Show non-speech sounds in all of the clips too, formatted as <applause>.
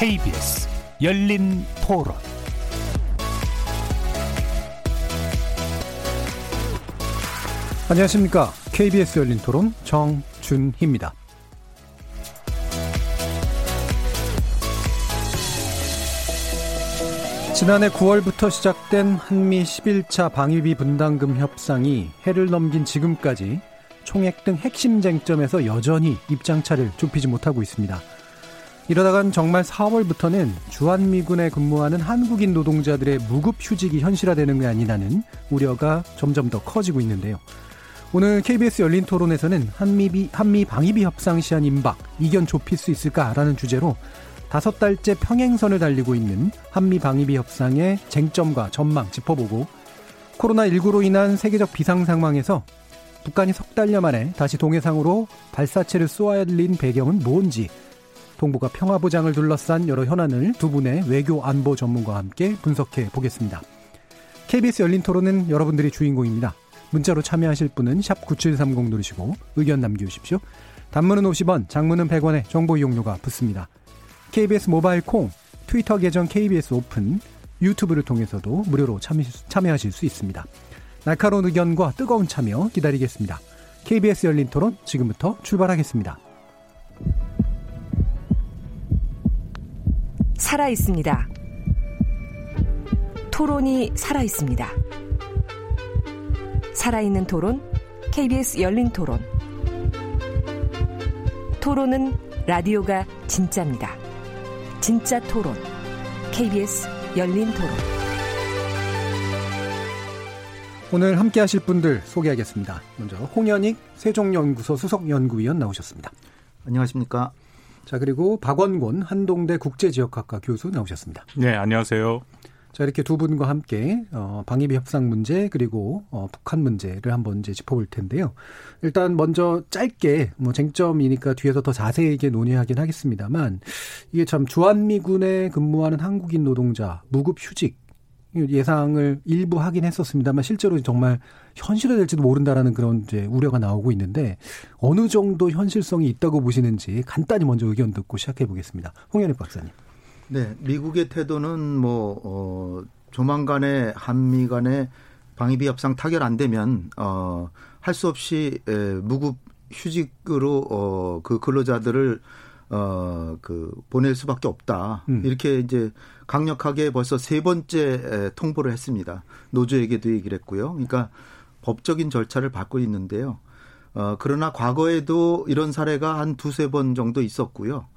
KBS 열린 토론 안녕하십니까. KBS 열린 토론 정준희입니다. 지난해 9월부터 시작된 한미 11차 방위비 분담금 협상이 해를 넘긴 지금까지 총액 등 핵심 쟁점에서 여전히 입장차를 좁히지 못하고 있습니다. 이러다간 정말 4월부터는 주한미군에 근무하는 한국인 노동자들의 무급 휴직이 현실화되는 게 아니라는 우려가 점점 더 커지고 있는데요. 오늘 KBS 열린 토론에서는 한미, 한미 방위비 협상 시한 임박, 이견 좁힐 수 있을까라는 주제로 다섯 달째 평행선을 달리고 있는 한미 방위비 협상의 쟁점과 전망 짚어보고 코로나19로 인한 세계적 비상 상황에서 북한이 석 달여 만에 다시 동해상으로 발사체를 쏘아올린 배경은 뭔지 동북아 평화보장을 둘러싼 여러 현안을 두 분의 외교 안보 전문가와 함께 분석해 보겠습니다. KBS 열린 토론은 여러분들이 주인공입니다. 문자로 참여하실 분은 샵9730 누르시고 의견 남겨주십시오. 단문은 50원, 장문은 100원의 정보 이용료가 붙습니다. KBS 모바일 콩, 트위터 계정 KBS 오픈, 유튜브를 통해서도 무료로 참여 하실 수 있습니다. 날카로운 의견과 뜨거운 참여 기다리겠습니다. KBS 열린 토론 지금부터 출발하겠습니다. 살아 있습니다. 토론이 살아 있습니다. 살아있는 토론, KBS 열린 토론. 토론은 라디오가 진짜입니다. 진짜 토론, KBS 열린 토론. 오늘 함께 하실 분들 소개하겠습니다. 먼저 홍현익 세종연구소 수석연구위원 나오셨습니다. 안녕하십니까. 자, 그리고 박원곤 한동대 국제지역학과 교수 나오셨습니다. 네, 안녕하세요. 자, 이렇게 두 분과 함께, 어, 방위비 협상 문제, 그리고, 어, 북한 문제를 한번 이제 짚어볼 텐데요. 일단 먼저 짧게, 뭐, 쟁점이니까 뒤에서 더 자세하게 논의하긴 하겠습니다만, 이게 참 주한미군에 근무하는 한국인 노동자, 무급 휴직, 예상을 일부 하긴 했었습니다만 실제로 정말 현실화될지도 모른다라는 그런 이제 우려가 나오고 있는데 어느 정도 현실성이 있다고 보시는지 간단히 먼저 의견 듣고 시작해 보겠습니다. 홍현희 박사님. 네, 미국의 태도는 뭐 어, 조만간에 한미 간의 방위비 협상 타결 안 되면 어, 할 수 없이 에, 무급 휴직으로 어, 그 근로자들을 어, 그, 보낼 수밖에 없다. 음. 이렇게 이제 강력하게 벌써 세 번째 통보를 했습니다. 노조에게도 얘기를 했고요. 그러니까 법적인 절차를 밟고 있는데요. 어, 그러나 과거에도 이런 사례가 한 두세 번 정도 있었고요.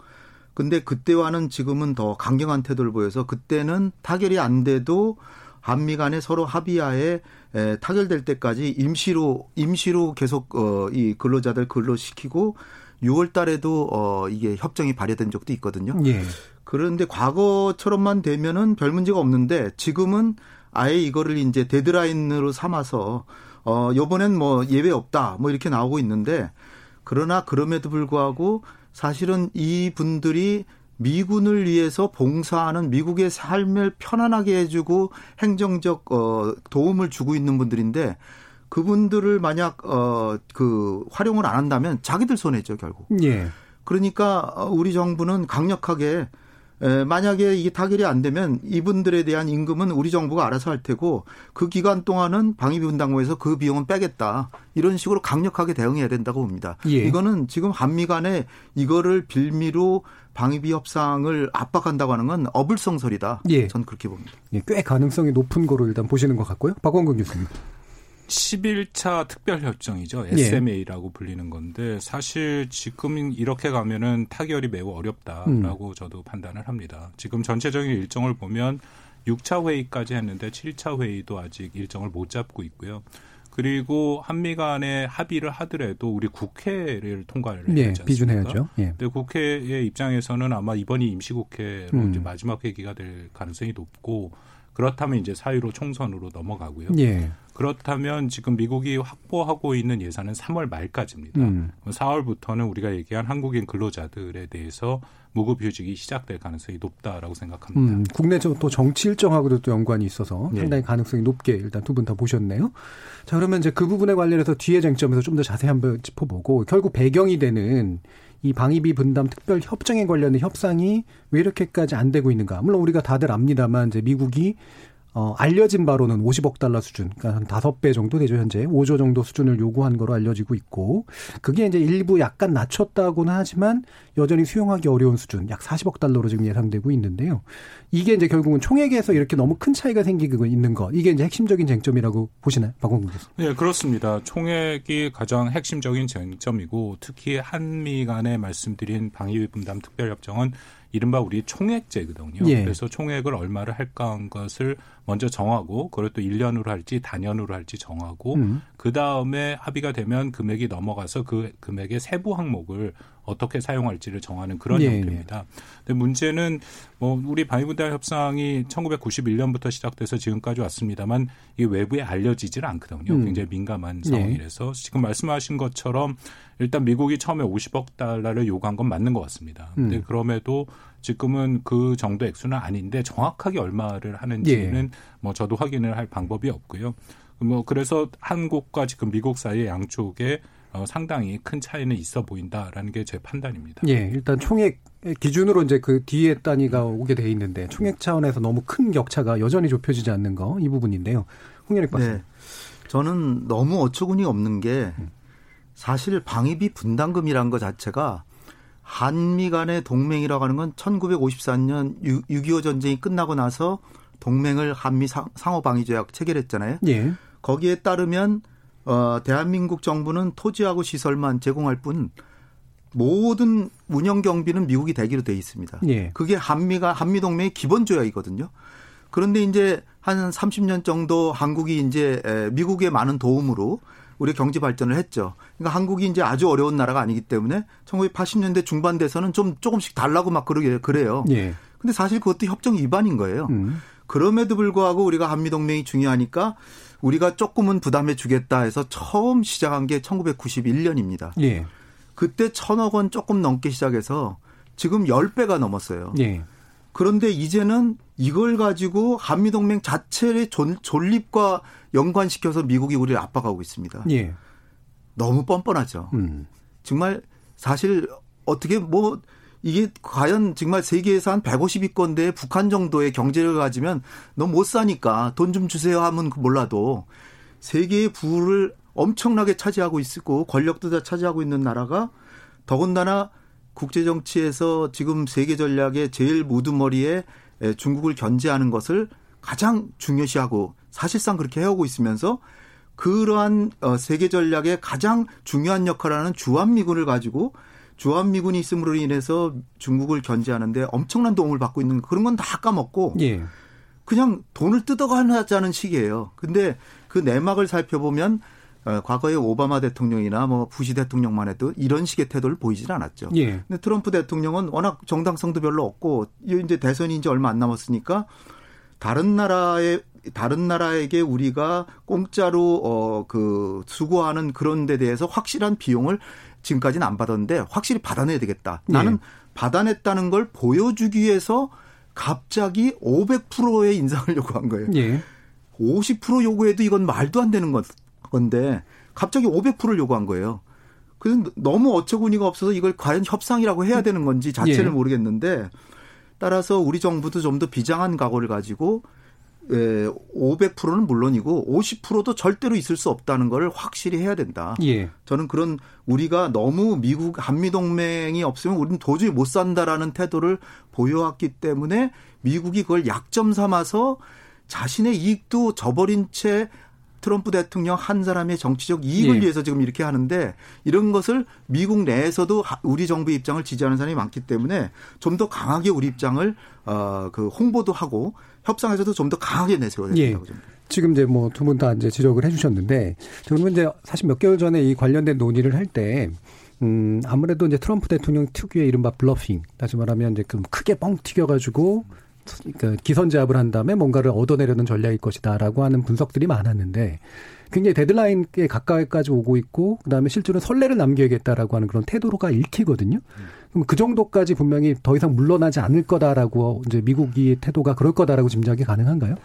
근데 그때와는 지금은 더 강경한 태도를 보여서 그때는 타결이 안 돼도 한미 간에 서로 합의하에 에, 타결될 때까지 임시로 임시로 계속 어, 이 근로자들 근로시키고 6월 달에도 어 이게 협정이 발효된 적도 있거든요. 예. 그런데 과거처럼만 되면은 별 문제가 없는데 지금은 아예 이거를 이제 데드라인으로 삼아서 어 요번엔 뭐 예외 없다 뭐 이렇게 나오고 있는데 그러나 그럼에도 불구하고 사실은 이 분들이 미군을 위해서 봉사하는 미국의 삶을 편안하게 해주고 행정적 어 도움을 주고 있는 분들인데 그분들을 만약 어 그 활용을 안 한다면 자기들 손해죠 결국. 예. 그러니까 우리 정부는 강력하게 에, 만약에 이게 타결이 안 되면 이분들에 대한 임금은 우리 정부가 알아서 할 테고 그 기간 동안은 방위비 분담금에서 그 비용은 빼겠다 이런 식으로 강력하게 대응해야 된다고 봅니다. 예. 이거는 지금 한미 간에 이거를 빌미로 방위비 협상을 압박한다고 하는 건 어불성설이다. 예. 저는 그렇게 봅니다. 예, 꽤 가능성이 높은 거로 일단 보시는 것 같고요. 박원근 교수님. 11차 특별협정이죠. SMA라고 예. 불리는 건데 사실 지금 이렇게 가면은 타결이 매우 어렵다라고 음. 저도 판단을 합니다. 지금 전체적인 일정을 보면 6차 회의까지 했는데 7차 회의도 아직 일정을 못 잡고 있고요. 그리고 한미 간에 합의를 하더라도 우리 국회를 통과를 해야 되지 예, 비준해야죠. 예. 근데 국회의 입장에서는 아마 이번이 임시국회로 음. 이제 마지막 회기가 될 가능성이 높고 그렇다면 이제 사유로 총선으로 넘어가고요. 예. 그렇다면 지금 미국이 확보하고 있는 예산은 3월 말까지입니다. 음. 4월부터는 우리가 얘기한 한국인 근로자들에 대해서 무급휴직이 시작될 가능성이 높다라고 생각합니다. 음, 국내적 또 정치 일정하고도 또 연관이 있어서 네. 상당히 가능성이 높게 일단 두 분 다 보셨네요. 자 그러면 이제 그 부분에 관련해서 뒤에 쟁점에서 좀 더 자세히 한번 짚어보고 결국 배경이 되는 이 방위비 분담 특별 협정에 관련된 협상이 왜 이렇게까지 안 되고 있는가? 물론 우리가 다들 압니다만 이제 미국이 어, 알려진 바로는 50억 달러 수준, 그러니까 한 다섯 배 정도 되죠, 현재. 5조 정도 수준을 요구한 거로 알려지고 있고, 그게 이제 일부 약간 낮췄다고는 하지만 여전히 수용하기 어려운 수준, 약 40억 달러로 지금 예상되고 있는데요. 이게 이제 결국은 총액에서 이렇게 너무 큰 차이가 생기고 있는 것, 이게 이제 핵심적인 쟁점이라고 보시나요? 박원국 교수. 네, 그렇습니다. 총액이 가장 핵심적인 쟁점이고, 특히 한미 간에 말씀드린 방위비 분담 특별협정은 이른바 우리 총액제거든요. 예. 그래서 총액을 얼마를 할까 한 것을 먼저 정하고 그걸 또 1년으로 할지 단연으로 할지 정하고 음. 그 다음에 합의가 되면 금액이 넘어가서 그 금액의 세부 항목을 어떻게 사용할지를 정하는 그런 예. 형태입니다. 근데 문제는 뭐 우리 방위분담 협상이 1991년부터 시작돼서 지금까지 왔습니다만 이게 외부에 알려지질 않거든요. 음. 굉장히 민감한 예. 상황이라서 예. 지금 말씀하신 것처럼 일단 미국이 처음에 50억 달러를 요구한 건 맞는 것 같습니다. 근데 음. 그럼에도 지금은 그 정도 액수는 아닌데 정확하게 얼마를 하는지는 예. 뭐 저도 확인을 할 방법이 없고요. 뭐 그래서 한국과 지금 미국 사이의 양쪽에 어, 상당히 큰 차이는 있어 보인다라는 게 제 판단입니다. 예, 일단 총액 기준으로 이제 그 뒤에 단위가 오게 돼 있는데 총액 차원에서 너무 큰 격차가 여전히 좁혀지지 않는 거 이 부분인데요. 홍현익 박사. 네. 저는 너무 어처구니 없는 게 사실 방위비 분담금이란 것 자체가 한미 간의 동맹이라고 하는 건 1954년 6.25 전쟁이 끝나고 나서 동맹을 한미 상호방위조약 체결했잖아요. 예. 거기에 따르면 어, 대한민국 정부는 토지하고 시설만 제공할 뿐 모든 운영 경비는 미국이 대기로 돼 있습니다. 예. 그게 한미가 한미 동맹의 기본 조약이거든요. 그런데 이제 한 30년 정도 한국이 이제 미국의 많은 도움으로 우리 경제 발전을 했죠. 그러니까 한국이 이제 아주 어려운 나라가 아니기 때문에 1980년대 중반 돼서는 좀 조금씩 달라고 막 그러게 그래요. 예. 근데 사실 그것도 협정 위반인 거예요. 음. 그럼에도 불구하고 우리가 한미 동맹이 중요하니까 우리가 조금은 부담해 주겠다 해서 처음 시작한 게 1991년입니다. 예. 그때 천억 원 조금 넘게 시작해서 지금 10배가 넘었어요. 예. 그런데 이제는 이걸 가지고 한미동맹 자체의 존립과 연관시켜서 미국이 우리를 압박하고 있습니다. 예. 너무 뻔뻔하죠. 음. 정말 사실 어떻게 뭐 이게 과연 정말 세계에서 한 150위권대의 북한 정도의 경제를 가지면 너못 사니까 돈 좀 주세요 하면 몰라도 세계의 부를 엄청나게 차지하고 있고 권력도 다 차지하고 있는 나라가 더군다나 국제 정치에서 지금 세계 전략의 제일 무드머리에 중국을 견제하는 것을 가장 중요시하고 사실상 그렇게 해오고 있으면서 그러한 어, 세계 전략의 가장 중요한 역할을 하는 주한미군을 가지고 주한미군이 있음으로 인해서 중국을 견제하는데 엄청난 도움을 받고 있는 그런 건 다 까먹고 예. 그냥 돈을 뜯어가자는 식이에요. 근데 그 내막을 살펴보면 어, 과거에 오바마 대통령이나 뭐 부시 대통령만 해도 이런 식의 태도를 보이질 않았죠. 예. 근데 트럼프 대통령은 워낙 정당성도 별로 없고 이제 대선이 이제 얼마 안 남았으니까 다른 나라의 다른 나라에게 우리가 공짜로 어 그 수고하는 그런 데 대해서 확실한 비용을 지금까지는 안 받았는데 확실히 받아내야 되겠다. 예. 나는 받아냈다는 걸 보여주기 위해서 갑자기 500%의 인상을 요구한 거예요. 예. 50% 요구해도 이건 말도 안 되는 건데 갑자기 500%를 요구한 거예요. 그래서 너무 어처구니가 없어서 이걸 과연 협상이라고 해야 되는 건지 자체를 예. 모르겠는데 따라서 우리 정부도 좀 더 비장한 각오를 가지고 예, 500%는 물론이고 50%도 절대로 있을 수 없다는 걸 확실히 해야 된다. 예. 저는 그런 우리가 너무 미국 한미 동맹이 없으면 우리는 도저히 못 산다라는 태도를 보여왔기 때문에 미국이 그걸 약점 삼아서 자신의 이익도 저버린 채 트럼프 대통령 한 사람의 정치적 이익을 예. 위해서 지금 이렇게 하는데 이런 것을 미국 내에서도 우리 정부 입장을 지지하는 사람이 많기 때문에 좀 더 강하게 우리 입장을 어그 홍보도 하고 협상에서도 좀 더 강하게 내세워야 예. 된다고 예. 지금 이제 뭐 두 분 다 이제 지적을 해주셨는데 저는 이제 사실 몇 개월 전에 이 관련된 논의를 할때 음, 아무래도 이제 트럼프 대통령 특유의 이른바 bluffing, 다시 말하면 이제 좀 크게 뻥 튀겨가지고 그러니까 기선제압을 한 다음에 뭔가를 얻어내려는 전략일 것이다라고 하는 분석들이 많았는데 굉장히 데드라인에 가까이까지 오고 있고 그다음에 실제로 선례를 남겨야겠다라고 하는 그런 태도가 읽히거든요. 그럼 그 정도까지 분명히 더 이상 물러나지 않을 거다라고 이제 미국이 태도가 그럴 거다라고 짐작이 가능한가요?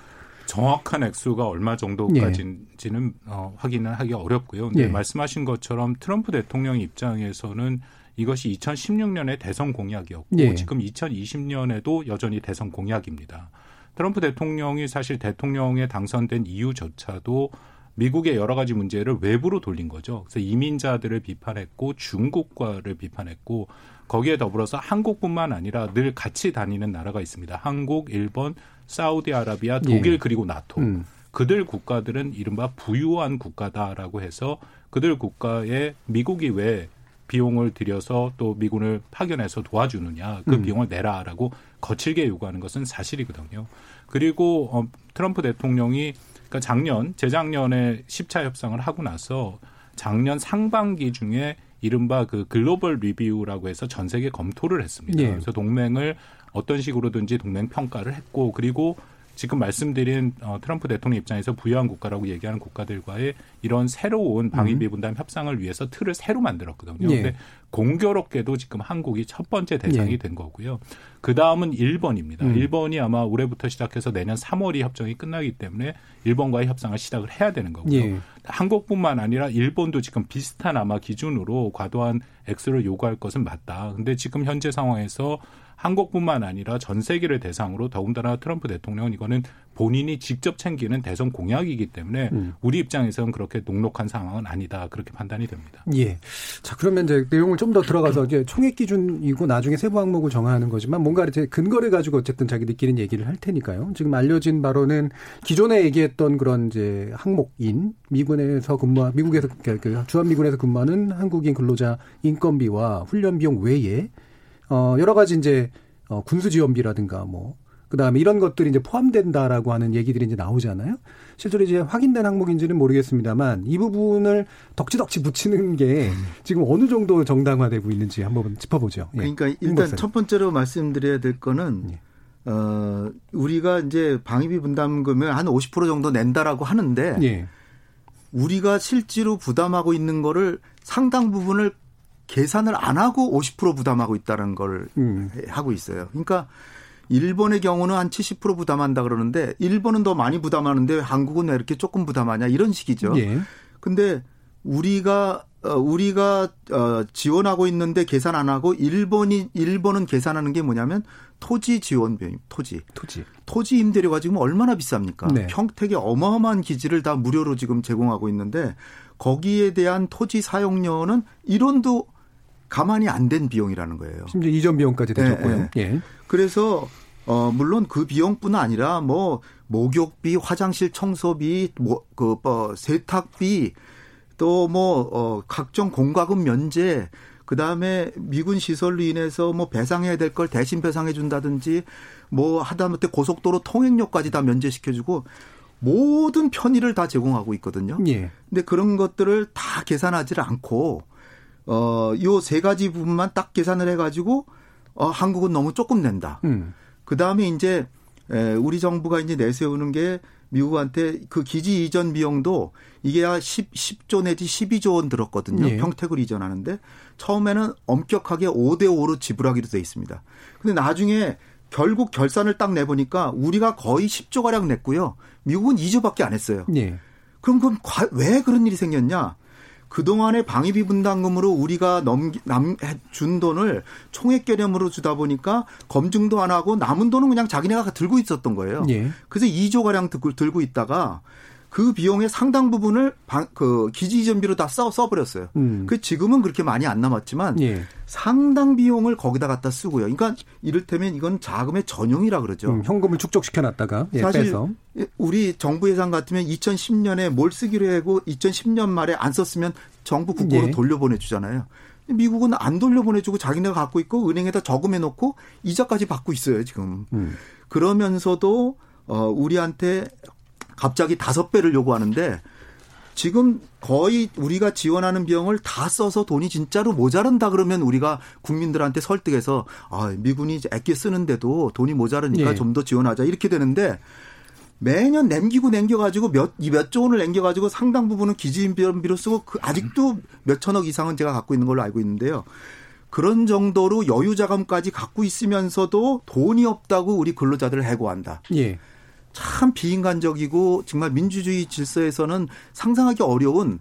정확한 액수가 얼마 정도까지인지는 예. 어, 확인을 하기 어렵고요. 근데 예. 말씀하신 것처럼 트럼프 대통령 입장에서는 이것이 2016년에 대선 공약이었고 예. 지금 2020년에도 여전히 대선 공약입니다. 트럼프 대통령이 사실 대통령에 당선된 이유조차도 미국의 여러 가지 문제를 외부로 돌린 거죠. 그래서 이민자들을 비판했고 중국과를 비판했고 거기에 더불어서 한국뿐만 아니라 늘 같이 다니는 나라가 있습니다. 한국, 일본, 사우디아라비아, 독일 예. 그리고 나토. 음. 그들 국가들은 이른바 부유한 국가다라고 해서 그들 국가에 미국이 왜 비용을 들여서 또 미군을 파견해서 도와주느냐 그 음. 비용을 내라라고 거칠게 요구하는 것은 사실이거든요. 그리고 어, 트럼프 대통령이 그러니까 작년 재작년에 10차 협상을 하고 나서 작년 상반기 중에 이른바 그 글로벌 리뷰라고 해서 전 세계 검토를 했습니다. 예. 그래서 동맹을 어떤 식으로든지 동맹 평가를 했고 그리고 지금 말씀드린 어, 트럼프 대통령 입장에서 부유한 국가라고 얘기하는 국가들과의 이런 새로운 방위비 음. 분담 협상을 위해서 틀을 새로 만들었거든요. 예. 근데 공교롭게도 지금 한국이 첫 번째 대상이 예. 된 거고요. 그 다음은 일본입니다. 음. 일본이 아마 올해부터 시작해서 내년 3월이 협정이 끝나기 때문에 일본과의 협상을 시작을 해야 되는 거고요. 예. 한국뿐만 아니라 일본도 지금 비슷한 아마 기준으로 과도한 액수를 요구할 것은 맞다. 근데 지금 현재 상황에서 한국뿐만 아니라 전 세계를 대상으로 더군다나 트럼프 대통령은 이거는 본인이 직접 챙기는 대선 공약이기 때문에 음. 우리 입장에서는 그렇게 녹록한 상황은 아니다 그렇게 판단이 됩니다. 예. 자 그러면 이제 내용을 좀 더 들어가서 이제 총액 기준이고 나중에 세부 항목을 정하는 거지만 뭔가 이제 근거를 가지고 어쨌든 자기들끼리 얘기를 할 테니까요. 지금 알려진 바로는 기존에 얘기했던 그런 이제 항목인 미군에서 근무 미국에서 그, 그 주한 미군에서 근무하는 한국인 근로자 인건비와 훈련 비용 외에 어, 여러 가지 이제, 어, 군수 지원비라든가 뭐, 그 다음에 이런 것들이 이제 포함된다라고 하는 얘기들이 이제 나오잖아요. 실제로 이제 확인된 항목인지는 모르겠습니다만 이 부분을 덕지덕지 붙이는 게 지금 어느 정도 정당화되고 있는지 한번 짚어보죠. 예. 그러니까 일단 첫 번째로 말씀드려야 될 거는 예. 어, 우리가 이제 방위비 분담금을 한 50% 정도 낸다라고 하는데 예. 우리가 실제로 부담하고 있는 거를 상당 부분을 계산을 안 하고 50% 부담하고 있다는 걸 음. 하고 있어요. 그러니까 일본의 경우는 한 70% 부담한다 그러는데 일본은 더 많이 부담하는데 한국은 왜 이렇게 조금 부담하냐 이런 식이죠. 예. 근데 우리가 어 우리가 어 지원하고 있는데 계산 안 하고 일본이 일본은 계산하는 게 뭐냐면 토지 지원비 토지 토지 토지 임대료가 지금 얼마나 비쌉니까? 네. 평택에 어마어마한 기지를 다 무료로 지금 제공하고 있는데 거기에 대한 토지 사용료는 일원도 가만히 안 된 비용이라는 거예요. 심지어 이전 비용까지 되셨고요. 네, 네. 예. 그래서 어 물론 그 비용뿐 아니라 뭐 목욕비, 화장실 청소비, 뭐그 뭐 세탁비 또뭐 어 각종 공과금 면제 그다음에 미군 시설로 인해서 뭐 배상해야 될 걸 대신 배상해 준다든지 뭐 하다못해 고속도로 통행료까지 다 면제시켜 주고 모든 편의를 다 제공하고 있거든요. 예. 근데 그런 것들을 다 계산하지를 않고 어, 요 세 가지 부분만 딱 계산을 해가지고, 어, 한국은 너무 조금 낸다. 음. 그 다음에 이제, 에, 우리 정부가 이제 내세우는 게 미국한테 그 기지 이전 비용도 이게 한 10, 10조 내지 12조 원 들었거든요. 예. 평택을 이전하는데 처음에는 엄격하게 5대 5로 지불하기로 돼 있습니다. 근데 나중에 결국 결산을 딱 내보니까 우리가 거의 10조 가량 냈고요. 미국은 2조밖에 안 했어요. 예. 그럼 그럼 왜 그런 일이 생겼냐? 그동안의 방위비 분담금으로 우리가 넘기, 남, 준 돈을 총액 개념으로 주다 보니까 검증도 안 하고 남은 돈은 그냥 자기네가 들고 있었던 거예요. 예. 그래서 2조가량 들고, 들고 있다가 그 비용의 상당 부분을 방, 그 기지 이전비로 다 써, 써버렸어요. 음. 그 지금은 그렇게 많이 안 남았지만 예. 상당 비용을 거기다 갖다 쓰고요. 그러니까 이를테면 이건 자금의 전용이라 그러죠. 음, 현금을 축적시켜놨다가 예, 사실 빼서. 우리 정부 예산 같으면 2010년에 뭘 쓰기로 하고 2010년 말에 안 썼으면 정부 국고로 예. 돌려보내주잖아요. 미국은 안 돌려보내주고 자기네가 갖고 있고 은행에다 저금해 놓고 이자까지 받고 있어요 지금. 음. 그러면서도 어 우리한테 갑자기 다섯 배를 요구하는데 지금 거의 우리가 지원하는 비용을 다 써서 돈이 진짜로 모자른다 그러면 우리가 국민들한테 설득해서 아, 미군이 아껴 쓰는데도 돈이 모자르니까 예. 좀더 지원하자 이렇게 되는데 매년 남기고 남겨가지고 몇, 몇조 원을 남겨가지고 상당 부분은 기지인비로 쓰고 그 아직도 몇 천억 이상은 제가 갖고 있는 걸로 알고 있는데요. 그런 정도로 여유 자금까지 갖고 있으면서도 돈이 없다고 우리 근로자들을 해고한다. 예. 참 비인간적이고 정말 민주주의 질서에서는 상상하기 어려운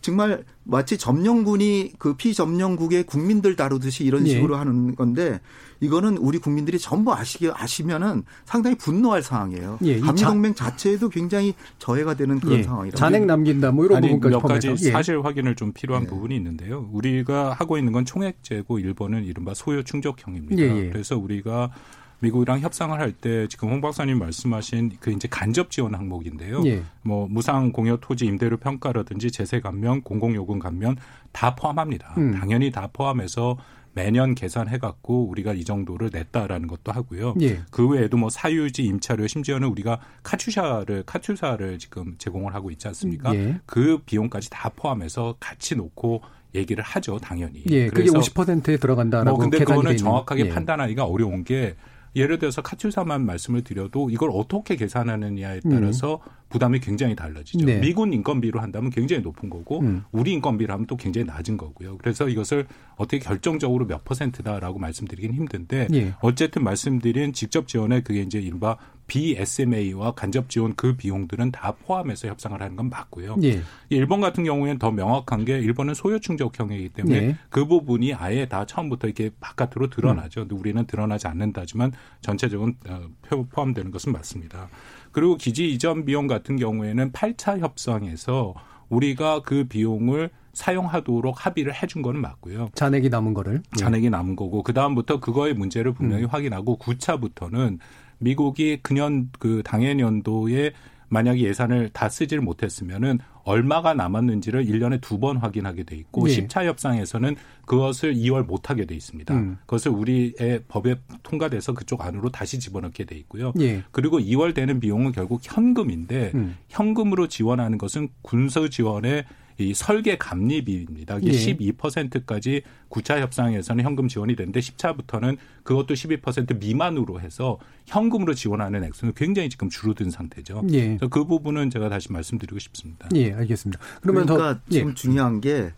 정말 마치 점령군이 그 피점령국의 국민들 다루듯이 이런 예. 식으로 하는 건데 이거는 우리 국민들이 전부 아시게 아시면은 상당히 분노할 상황이에요. 예, 이 한미 동맹 자체에도 굉장히 저해가 되는 그런 예. 상황이라고. 잔액 남긴다 뭐 이런 아니, 부분까지 몇 가지 포함해서. 예. 사실 확인을 좀 필요한 예. 부분이 있는데요. 우리가 하고 있는 건 총액제고 일본은 이른바 소요 충족형입니다. 예, 예. 그래서 우리가 미국이랑 협상을 할 때 지금 홍 박사님 말씀하신 그 이제 간접 지원 항목인데요. 예. 뭐 무상 공여 토지 임대료 평가라든지 제세 감면, 공공 요금 감면 다 포함합니다. 음. 당연히 다 포함해서 매년 계산해 갖고 우리가 이 정도를 냈다라는 것도 하고요. 예. 그 외에도 뭐 사유지, 임차료, 심지어는 우리가 카츄샤를 카츄사를 지금 제공을 하고 있지 않습니까? 예. 그 비용까지 다 포함해서 같이 놓고 얘기를 하죠, 당연히. 예, 그게 50%에 들어간다라고 뭐 근데 그거는. 정확하게 예. 판단하기가 어려운 게 예를 들어서 카츄사만 말씀을 드려도 이걸 어떻게 계산하느냐에 따라서 부담이 굉장히 달라지죠. 음. 네. 미군 인건비로 한다면 굉장히 높은 거고 음. 우리 인건비로 하면 또 굉장히 낮은 거고요. 그래서 이것을 어떻게 결정적으로 몇 퍼센트다라고 말씀드리긴 힘든데 예. 어쨌든 말씀드린 직접 지원에 그게 이제 이른바 BSMA와 간접 지원 그 비용들은 다 포함해서 협상을 하는 건 맞고요. 예. 일본 같은 경우에는 더 명확한 게 일본은 소요 충족형이기 때문에 네. 그 부분이 아예 다 처음부터 이렇게 바깥으로 음. 드러나죠. 근데 우리는 드러나지 않는다지만 전체적으로 어, 표- 포함되는 것은 맞습니다. 그리고 기지 이전 비용 같은 경우에는 8차 협상에서 우리가 그 비용을 사용하도록 합의를 해준 거는 맞고요. 잔액이 남은 거를. 예. 잔액이 남은 거고 그 다음부터 그거의 문제를 분명히 확인하고 9차부터는 미국이 그년 그 당해 연도에 만약에 예산을 다 쓰지를 못했으면은 얼마가 남았는지를 1년에 두 번 확인하게 돼 있고 예. 10차 협상에서는 그것을 2월 못 하게 돼 있습니다. 음. 그것을 우리의 법에 통과돼서 그쪽 안으로 다시 집어넣게 돼 있고요. 예. 그리고 2월 되는 비용은 결국 현금인데 음. 현금으로 지원하는 것은 군사 지원의 이 설계 감리비입니다. 이게 예. 12%까지 9차 협상에서는 현금 지원이 되는데 10차부터는 그것도 12% 미만으로 해서 현금으로 지원하는 액수는 굉장히 지금 줄어든 상태죠. 예. 그래서 그 부분은 제가 다시 말씀드리고 싶습니다. 예, 알겠습니다. 그러면 그러니까 더 지금 예. 중요한 게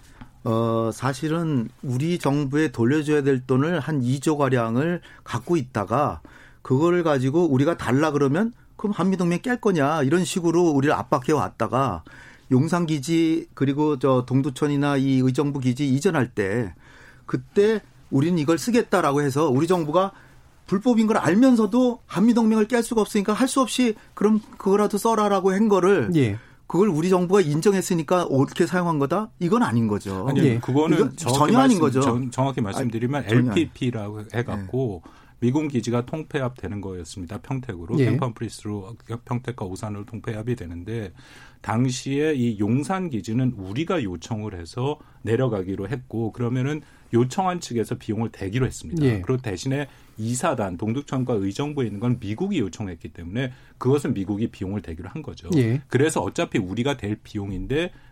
어, 사실은 우리 정부에 돌려줘야 될 돈을 한 2조 가량을 갖고 있다가 그거를 가지고 우리가 달라 그러면 그럼 한미동맹 깰 거냐 이런 식으로 우리를 압박해 왔다가 용산 기지 그리고 저 동두천이나 이 의정부 기지 이전할 때 그때 우리는 이걸 쓰겠다라고 해서 우리 정부가 불법인 걸 알면서도 한미동맹을 깰 수가 없으니까 할 수 없이 그럼 그거라도 써라라고 한 거를 예. 그걸 우리 정부가 인정했으니까 옳게 사용한 거다? 이건 아닌 거죠. 아니 예. 그거는 이건 정확히 전혀 아닌 말씀- 거죠. 전- 정확히 말씀드리면 전혀 아니- LPP라고 해갖고 미군 기지가 통폐합 되는 거였습니다. 평택으로 예. 캠퍼프리스로 평택과 오산으로 통폐합이 되는데 당시에 이 용산 기지는 우리가 요청을 해서 내려가기로 했고 그러면은 요청한 측에서 비용을 대기로 했습니다. 예. 그리고 대신에 이사단 동두천과 의정부에 있는 건 미국이 요청했기 때문에 그것은 미국이 비용을 대기로 한 거죠. 예. 그래서 어차피 우리가 될 비용인데 어,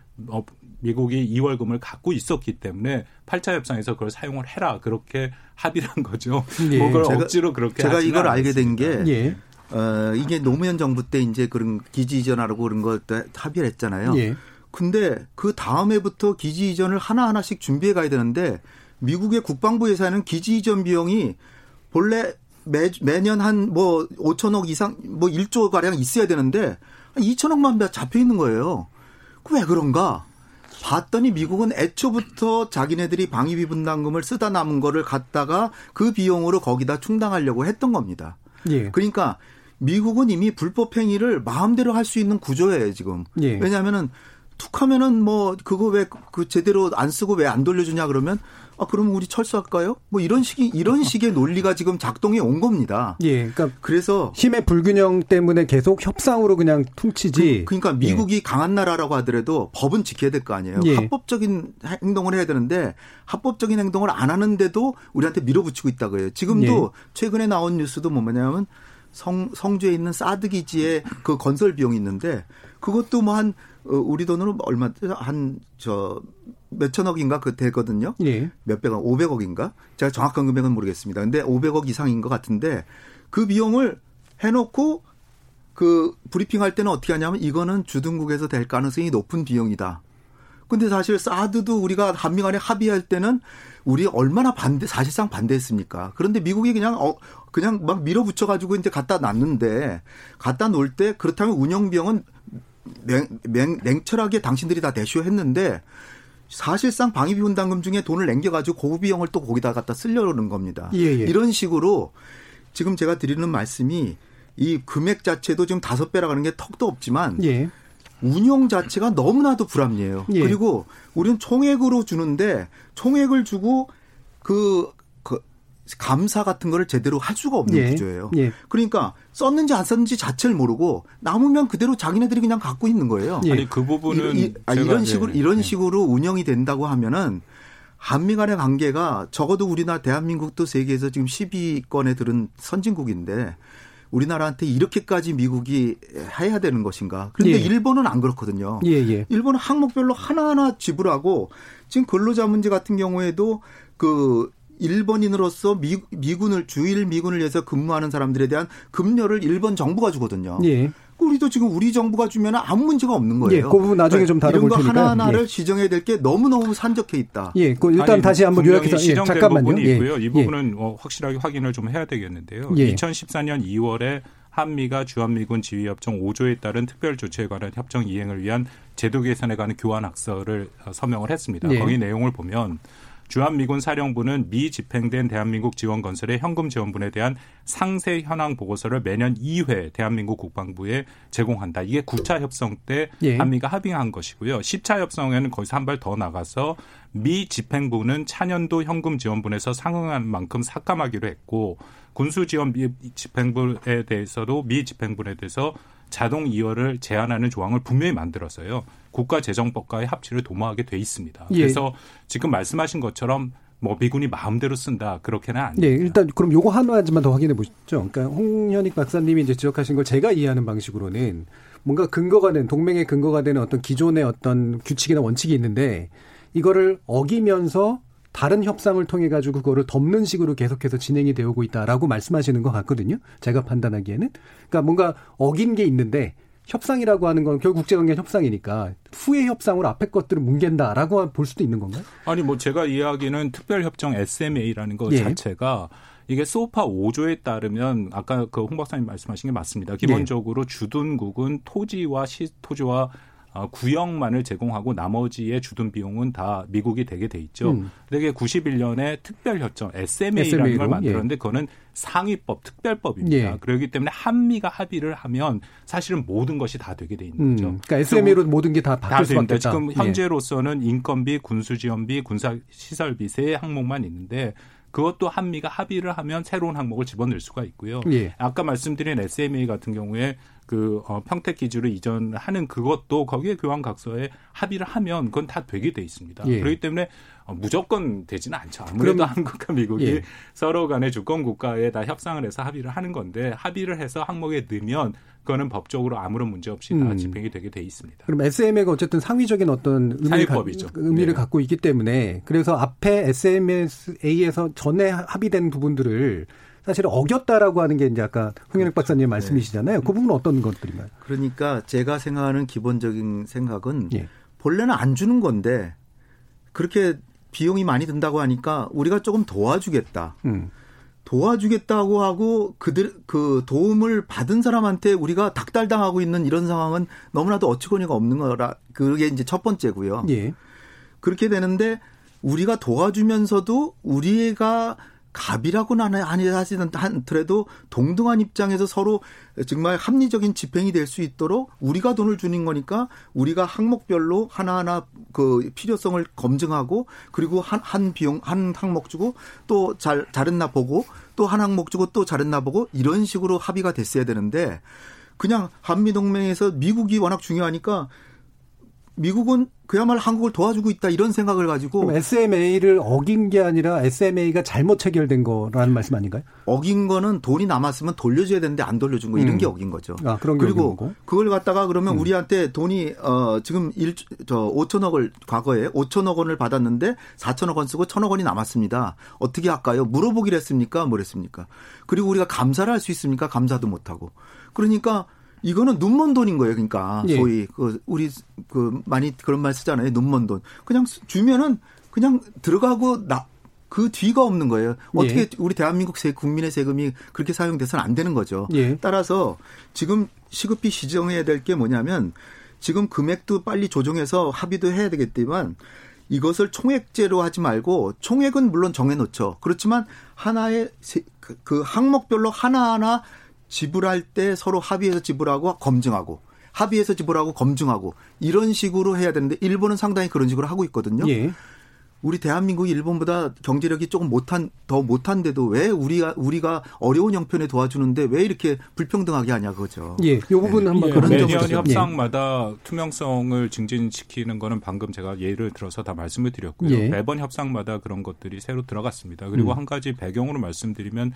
미국이 2월금을 갖고 있었기 때문에 8차 협상에서 그걸 사용을 해라 그렇게 합의를 한 거죠. 예. 뭐 그걸 제가- 억지로 그렇게 제가 이걸 알게 된게 않았습니다. 예. 어, 이게 노무현 정부 때 이제 그런 기지 이전하라고 그런 거때 합의를 했잖아요. 예. 근데 그 다음 해부터 기지 이전을 하나하나씩 준비해 가야 되는데 미국의 국방부 예산은 기지 이전 비용이 본래 매, 매년 한 뭐 5천억 이상 뭐 1조 가량 있어야 되는데 2천억만 잡혀 있는 거예요. 그 왜 그런가? 봤더니 미국은 애초부터 자기네들이 방위비 분담금을 쓰다 남은 거를 갖다가 그 비용으로 거기다 충당하려고 했던 겁니다. 예. 그러니까 미국은 이미 불법 행위를 마음대로 할 수 있는 구조예요, 지금. 예. 왜냐하면은 툭하면은 뭐 그거 왜 그 제대로 안 쓰고 왜 안 돌려주냐 그러면 아 그럼 우리 철수할까요? 뭐 이런 식이 이런 식의 논리가 지금 작동해 온 겁니다. 예. 그러니까 그래서 힘의 불균형 때문에 계속 협상으로 그냥 퉁치지. 그, 러니까 미국이 강한 나라라고 하더라도 법은 지켜야 될 거 아니에요. 예. 합법적인 행동을 해야 되는데 합법적인 행동을 안 하는데도 우리한테 밀어붙이고 있다고요. 지금도 예. 최근에 나온 뉴스도 뭐냐면 성 성주에 있는 사드 기지의 그 건설 비용이 있는데 그것도 뭐 한 우리 돈으로 얼마 한 저 몇천억인가 그 되거든요. 예. 몇백억, 500억인가? 제가 정확한 금액은 모르겠습니다. 근데 500억 이상인 것 같은데 그 비용을 해놓고 그 브리핑 할 때는 어떻게 하냐면 이거는 주둔국에서 될 가능성이 높은 비용이다. 근데 사실 사드도 우리가 한미 간에 합의할 때는 우리 얼마나 반대 사실상 반대했습니까? 그런데 미국이 그냥 어 그냥 막 밀어붙여 가지고 이제 갖다 놨는데 갖다 놓을 때 그렇다면 운영 비용은 냉, 냉, 냉철하게 당신들이 다 내쇼했는데 사실상 방위비 분담금 중에 돈을 남겨가지고 고급 비용을 또 거기다 갖다 쓰려는 겁니다. 예, 예. 이런 식으로 지금 제가 드리는 말씀이 이 금액 자체도 지금 다섯 배라 가는 게 턱도 없지만 예. 운용 자체가 너무나도 불합리해요. 예. 그리고 우리는 총액으로 주는데 총액을 주고 그, 그 감사 같은 거를 제대로 할 수가 없는 예. 구조예요. 예. 그러니까 썼는지 안 썼는지 자체를 모르고 남으면 그대로 자기네들이 그냥 갖고 있는 거예요. 예. 아니 그 부분은 이, 아, 이런 식으로 이런 네. 식으로 운영이 된다고 하면은 한미 간의 관계가 적어도 우리나라 대한민국도 세계에서 지금 10위권에 들은 선진국인데 우리나라한테 이렇게까지 미국이 해야 되는 것인가. 그런데 예. 일본은 안 그렇거든요. 예, 예. 일본은 항목별로 하나하나 지불하고 지금 근로자 문제 같은 경우에도 그 일본인으로서 미, 미군을 주일 미군을 위해서 근무하는 사람들에 대한 급료를 일본 정부가 주거든요. 예. 우리도 지금 우리 정부가 주면 아무 문제가 없는 거예요. 예, 그 부분 나중에 좀 다뤄볼 테니까. 이런 거 하나하나를 예. 지정해야 될 게 너무너무 산적해 있다. 예, 그 일단 아니, 다시 한번 요약해서 예, 잠깐만요. 부분이 예. 있고요. 이 부분은 어, 확실하게 확인을 좀 해야 되겠는데요. 2014년 2월에 한미가 주한미군 지휘협정 5조에 따른 특별 조치에 관한 협정 이행을 위한 제도 개선에 관한 교환 학서를 어, 서명을 했습니다. 거기 내용을 보면 주한미군 사령부는 미 집행된 대한민국 지원 건설의 현금 지원분에 대한 상세 현황 보고서를 매년 2회 대한민국 국방부에 제공한다. 이게 9차 협상 때 예. 한미가 합의한 것이고요. 10차 협상에는 거기서 한 발 더 나가서 미 집행부는 차년도 현금 지원분에서 상응한 만큼 삭감하기로 했고 군수 지원 미 집행부에 대해서도 미 집행부에 대해서 자동 이월을 제한하는 조항을 분명히 만들었어요. 국가재정법과의 합치를 도모하게 돼 있습니다. 예. 그래서 지금 말씀하신 것처럼 뭐 미군이 마음대로 쓴다 그렇게는 아니에요. 네, 일단 그럼 요거 하나만 더 확인해 보시죠. 그러니까 홍현익 박사님이 이제 지적하신 걸 제가 이해하는 방식으로는 뭔가 근거가 된 동맹의 근거가 되는 어떤 기존의 어떤 규칙이나 원칙이 있는데 이거를 어기면서 다른 협상을 통해 가지고 그거를 덮는 식으로 계속해서 진행이 되고 있다라고 말씀하시는 것 같거든요. 제가 판단하기에는 그러니까 뭔가 어긴 게 있는데 협상이라고 하는 건 결국 국제관계 협상이니까 후의 협상으로 앞에 것들을 뭉갠다라고 볼 수도 있는 건가요? 아니 뭐 제가 이야기는 특별협정 SMA라는 것 예. 자체가 이게 소파 5조에 따르면 아까 그 홍 박사님 말씀하신 게 맞습니다. 기본적으로 예. 주둔국은 토지와 시 토지와 어, 구역만을 제공하고 나머지의 주둔 비용은 다 미국이 되게 돼 있죠. 음. 근데 91년에 특별 협정 SMA라는 SMA로? 걸 만들었는데 예. 그거는 상위법, 특별법입니다. 예. 그렇기 때문에 한미가 합의를 하면 사실은 모든 것이 다 되게 돼 있는 음. 거죠. 그러니까 SMA로 모든 게 다 바뀔 수밖에 없다. 지금 예. 현재로서는 인건비, 군수지원비, 군사시설비 세 항목만 있는데 그것도 한미가 합의를 하면 새로운 항목을 집어넣을 수가 있고요. 예. 아까 말씀드린 SMA 같은 경우에 그 어, 평택 기지로 이전하는 그것도 거기에 교환각서에 합의를 하면 그건 다 되게 돼 있습니다. 예. 그렇기 때문에 어, 무조건 되지는 않죠. 아무래도 그럼, <laughs> 한국과 미국이 예. 서로 간에 주권 국가에 다 협상을 해서 합의를 하는 건데 합의를 해서 항목에 넣으면 그거는 법적으로 아무런 문제 없이 다 음. 집행이 되게 돼 있습니다. 그럼 SMA가 어쨌든 상위적인 어떤 의미를, 가, 의미를 네. 갖고 있기 때문에 그래서 앞에 SMA에서 전에 합의된 부분들을 사실 어겼다라고 하는 게 이제 아까 홍현익 그렇죠. 박사님 말씀이시잖아요. 네. 그 부분은 어떤 것들인가요? 그러니까 제가 생각하는 기본적인 생각은 예. 본래는 안 주는 건데 그렇게 비용이 많이 든다고 하니까 우리가 조금 도와주겠다. 음. 도와주겠다고 하고 그들 그 도움을 받은 사람한테 우리가 닥달당하고 있는 이런 상황은 너무나도 어처구니가 없는 거라 그게 이제 첫 번째고요. 예. 그렇게 되는데 우리가 도와주면서도 우리가 갑이라고는 아니하시는 한더라도 동등한 입장에서 서로 정말 합리적인 집행이 될 수 있도록 우리가 돈을 주는 거니까 우리가 항목별로 하나하나 그 필요성을 검증하고 그리고 한, 한 비용 한 항목 주고 또 잘 잘했나 보고 또 한 항목 주고 또 잘했나 보고 이런 식으로 합의가 됐어야 되는데 그냥 한미 동맹에서 미국이 워낙 중요하니까 미국은 그야말로 한국을 도와주고 있다 이런 생각을 가지고 SMA를 어긴 게 아니라 SMA가 잘못 체결된 거라는 말씀 아닌가요? 어긴 거는 돈이 남았으면 돌려줘야 되는데 안 돌려준 거 이런 음. 게 어긴 거죠. 아, 그런 그리고 그걸 갖다가 그러면 음. 우리한테 돈이 어 지금 1 저 5천억을 과거에 5천억 원을 받았는데 4천억 원 쓰고 1천억 원이 남았습니다. 어떻게 할까요? 물어보기로 했습니까? 뭐랬습니까? 그리고 우리가 감사를 할 수 있습니까? 감사도 못 하고. 그러니까 이거는 눈먼 돈인 거예요. 그러니까 예. 소위 그 우리 그 많이 그런 말 쓰잖아요. 눈먼 돈. 그냥 주면은 그냥 들어가고 나 그 뒤가 없는 거예요. 어떻게 예. 우리 대한민국 세, 국민의 세금이 그렇게 사용돼서는 안 되는 거죠. 예. 따라서 지금 시급히 시정해야 될 게 뭐냐면 지금 금액도 빨리 조정해서 합의도 해야 되겠지만 이것을 총액제로 하지 말고 총액은 물론 정해놓죠. 그렇지만 하나의 그, 그 항목별로 하나하나 지불할 때 서로 합의해서 지불하고 검증하고 합의해서 지불하고 검증하고 이런 식으로 해야 되는데 일본은 상당히 그런 식으로 하고 있거든요. 예. 우리 대한민국이 일본보다 경제력이 조금 못한 더 못한데도 왜 우리가 우리가 어려운 형편에 도와주는데 왜 이렇게 불평등하게 하냐 그거죠. 예, 이 부분 네. 한번 예, 그런 매년 협상마다 예. 투명성을 증진시키는 거는 방금 제가 예를 들어서 다 말씀을 드렸고요. 예. 매번 협상마다 그런 것들이 새로 들어갔습니다. 그리고 음. 한 가지 배경으로 말씀드리면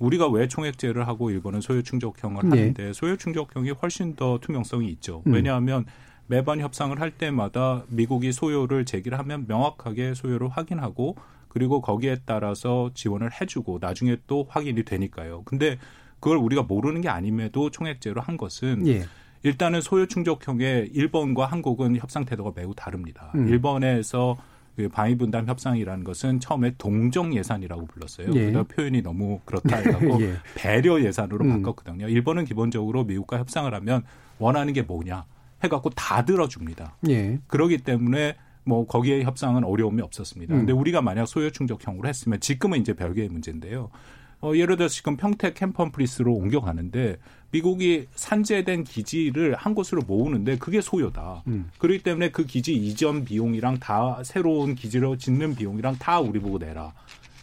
우리가 왜 총액제를 하고 일본은 소요 충족형을 네. 하는데 소요 충족형이 훨씬 더 투명성이 있죠. 음. 왜냐하면 매번 협상을 할 때마다 미국이 소요를 제기를 하면 명확하게 소요를 확인하고 그리고 거기에 따라서 지원을 해주고 나중에 또 확인이 되니까요. 근데 그걸 우리가 모르는 게 아님에도 총액제로 한 것은 예. 일단은 소요 충족형의 일본과 한국은 협상 태도가 매우 다릅니다. 음. 일본에서 그 방위 분담 협상이라는 것은 처음에 동정 예산이라고 불렀어요. 예. 그러다 표현이 너무 그렇다 해갖고 <laughs> 예. 배려 예산으로 음. 바꿨거든요. 일본은 기본적으로 미국과 협상을 하면 원하는 게 뭐냐 해갖고 다 들어줍니다. 예. 그러기 때문에 뭐 거기에 협상은 어려움이 없었습니다. 음. 근데 우리가 만약 소요 충족형으로 했으면 지금은 이제 별개의 문제인데요. 어, 예를 들어서 지금 평택 캠퍼프리스로 옮겨가는데 미국이 산재된 기지를 한 곳으로 모으는데 그게 소요다. 음. 그렇기 때문에 그 기지 이전 비용이랑 다 새로운 기지로 짓는 비용이랑 다 우리 보고 내라.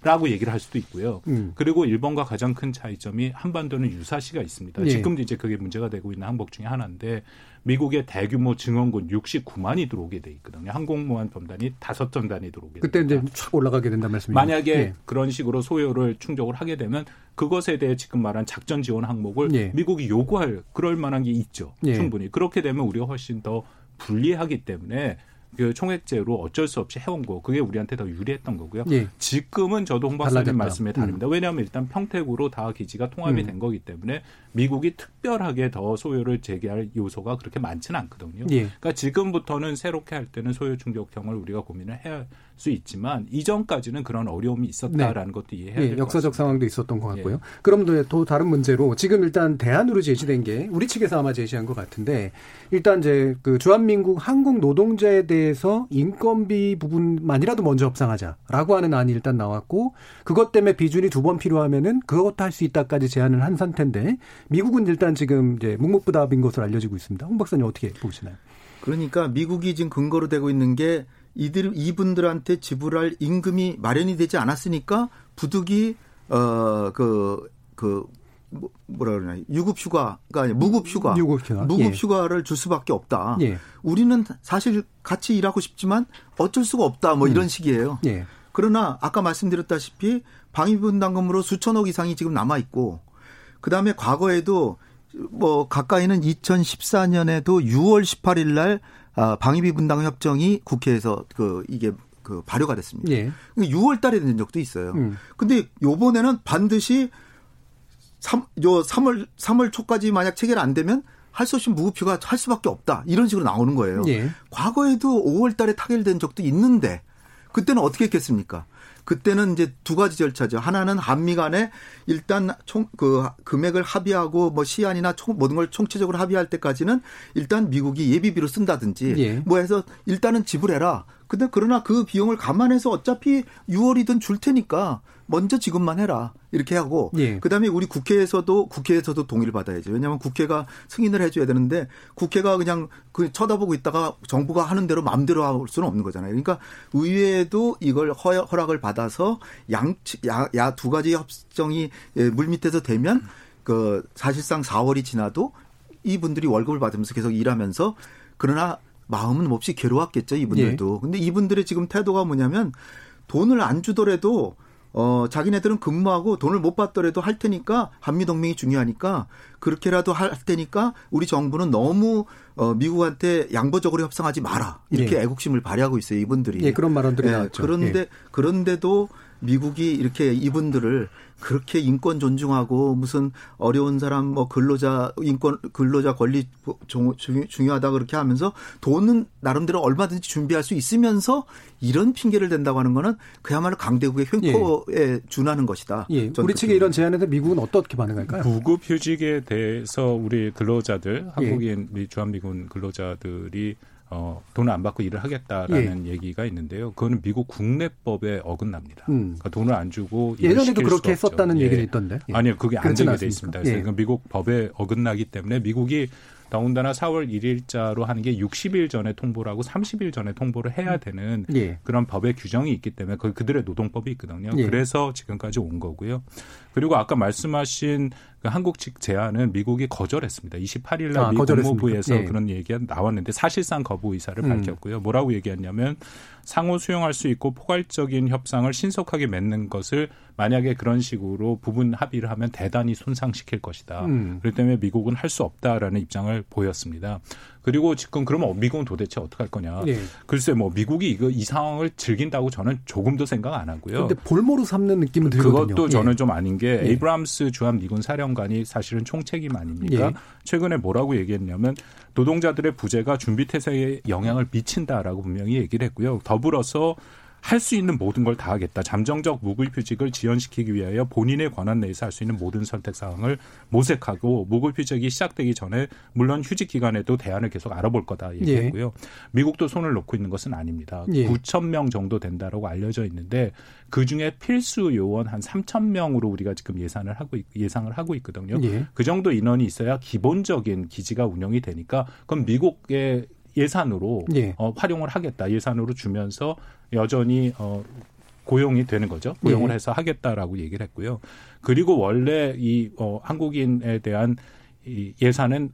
라고 얘기를 할 수도 있고요. 음. 그리고 일본과 가장 큰 차이점이 한반도는 유사시가 있습니다. 예. 지금도 이제 그게 문제가 되고 있는 항목 중에 하나인데 미국의 대규모 증원군 69만이 들어오게 돼 있거든요. 항공모함 전단이 다섯 전단이 들어오게 그때 됩니다. 이제 촥 올라가게 된단 말씀이죠. 만약에 예. 그런 식으로 소요를 충족을 하게 되면 그것에 대해 지금 말한 작전 지원 항목을 예. 미국이 요구할 그럴 만한 게 있죠. 예. 충분히. 그렇게 되면 우리가 훨씬 더 불리하기 때문에 그 총액제로 어쩔 수 없이 해온 거 그게 우리한테 더 유리했던 거고요. 예. 지금은 저도 홍 박사님 말씀에 다릅니다. 음. 왜냐하면 일단 평택으로 다 기지가 통합이 음. 된 거기 때문에 미국이 특별하게 더 소요를 제기할 요소가 그렇게 많지는 않거든요. 예. 그러니까 지금부터는 새롭게 할 때는 소요 충족형을 우리가 고민을 해야 수 있지만 이전까지는 그런 어려움이 있었다라는 네. 것도 이해해야 예, 될것 역사적 상황도 있었던 것 같고요. 예. 그럼 또 다른 문제로 지금 일단 대안으로 제시된 게 우리 측에서 아마 제시한 것 같은데 일단 이제 그 주한민국 한국 노동자에 대해서 인건비 부분만이라도 먼저 협상하자라고 하는 안이 일단 나왔고 그것 때문에 비준이 두 번 필요하면은 그것도 할 수 있다까지 제안을 한 상태인데 미국은 일단 지금 이제 묵묵부답인 것으로 알려지고 있습니다. 홍 박사님 어떻게 보시나요? 그러니까 미국이 지금 근거로 되고 있는 게 이들 이분들한테 지불할 임금이 마련이 되지 않았으니까 부득이 어그그 그, 뭐, 뭐라 그러나 유급 휴가가 아니 무급 휴가 유급 휴가 무급 예. 휴가를 줄 수밖에 없다. 예. 우리는 사실 같이 일하고 싶지만 어쩔 수가 없다. 뭐 음. 이런 식이에요. 예. 그러나 아까 말씀드렸다시피 방위분담금으로 수천억 이상이 지금 남아 있고 그다음에 과거에도 뭐 가까이는 2014년에도 6월 18일 날 아, 방위비 분담 협정이 국회에서 그 이게 그 발효가 됐습니다. 예. 6월 달에 된 적도 있어요. 음. 근데 요번에는 반드시 3, 요 3월 3월 초까지 만약 체결 안 되면 할 수 없이 무급휴가 할 수밖에 없다. 이런 식으로 나오는 거예요. 예. 과거에도 5월 달에 타결된 적도 있는데 그때는 어떻게 했겠습니까? 그때는 이제 두 가지 절차죠. 하나는 한미 간에 일단 총 그 금액을 합의하고 뭐 시안이나 총 모든 걸 총체적으로 합의할 때까지는 일단 미국이 예비비로 쓴다든지 예. 뭐 해서 일단은 지불해라. 근데 그러나 그 비용을 감안해서 어차피 6월이든 줄 테니까 먼저 지급만 해라. 이렇게 하고 예. 그다음에 우리 국회에서도 국회에서도 동의를 받아야죠. 왜냐하면 국회가 승인을 해줘야 되는데 국회가 그냥 그 쳐다보고 있다가 정부가 하는 대로 마음대로 할 수는 없는 거잖아요. 그러니까 의회도 이걸 허락을 받아서 양야 두 가지 협정이 예, 물밑에서 되면 그 사실상 4월이 지나도 이분들이 월급을 받으면서 계속 일하면서 그러나 마음은 몹시 괴로웠겠죠 이분들도. 예. 근데 이분들의 지금 태도가 뭐냐면 돈을 안 주더라도 어, 자기네들은 근무하고 돈을 못 받더라도 할 테니까 한미동맹이 중요하니까 그렇게라도 할 테니까 우리 정부는 너무 어, 미국한테 양보적으로 협상하지 마라. 이렇게 예. 애국심을 발휘하고 있어요, 이분들이. 예, 그런 말들이 예, 나왔죠. 그런데, 예. 그런데도 미국이 이렇게 이분들을 그렇게 인권 존중하고 무슨 어려운 사람 뭐 근로자 인권 근로자 권리 중요하다 그렇게 하면서 돈은 나름대로 얼마든지 준비할 수 있으면서 이런 핑계를 댄다고 하는 거는 그야말로 강대국의 횡포에 예. 준하는 것이다. 예. 우리 측의 이런 제안에 대 미국은 어떻게 반응할까요? 무급 휴직에 대해서 우리 근로자들 한국인 예. 주한미군 근로자들이 어, 돈을 안 받고 일을 하겠다라는 예. 얘기가 있는데요. 그거는 미국 국내법에 어긋납니다. 음. 그러니까 돈을 안 주고 예전에도 그렇게 했었다는 예. 얘기는 있던데. 예. 아니요, 그게 안 되게 돼 있습니다. 그래서 예. 미국 법에 어긋나기 때문에 미국이 더군다나 4월 1일자로 하는 게 60일 전에 통보를 하고 30일 전에 통보를 해야 되는 예. 그런 법의 규정이 있기 때문에 그 그들의 노동법이 있거든요. 예. 그래서 지금까지 온 거고요. 그리고 아까 말씀하신 그 한국 측 제안은 미국이 거절했습니다. 28일 날 아, 미 국무부에서 예. 그런 얘기가 나왔는데 사실상 거부 의사를 음. 밝혔고요. 뭐라고 얘기했냐면 상호 수용할 수 있고 포괄적인 협상을 신속하게 맺는 것을 만약에 그런 식으로 부분 합의를 하면 대단히 손상시킬 것이다. 음. 그렇기 때문에 미국은 할 수 없다라는 입장을 보였습니다. 그리고 지금 그러면 미국은 도대체 어떻게 할 거냐. 네. 글쎄 뭐 미국이 이거 이 상황을 즐긴다고 저는 조금도 생각 안 하고요. 근데 볼모로 삼는 느낌은 들거든요. 그것도 저는 예. 좀 아닌 게 예. 에이브람스 주한 미군 사령관이 사실은 총책임 아닙니까? 예. 최근에 뭐라고 얘기했냐면 노동자들의 부재가 준비 태세에 영향을 미친다라고 분명히 얘기를 했고요. 더불어서 할 수 있는 모든 걸 다 하겠다. 잠정적 무급휴직을 지연시키기 위하여 본인의 권한 내에서 할 수 있는 모든 선택 사항을 모색하고 무급휴직이 시작되기 전에 물론 휴직 기간에도 대안을 계속 알아볼 거다 얘기했고요. 예. 미국도 손을 놓고 있는 것은 아닙니다. 예. 9천 명 정도 된다라고 알려져 있는데 그 중에 필수 요원 한 3천 명으로 우리가 지금 예산을 하고 예상을 하고 있거든요. 예. 그 정도 인원이 있어야 기본적인 기지가 운영이 되니까 그럼 미국의 예산으로 예. 어, 활용을 하겠다. 예산으로 주면서 여전히 어, 고용이 되는 거죠. 고용을 예. 해서 하겠다라고 얘기를 했고요. 그리고 원래 이 어, 한국인에 대한 이 예산은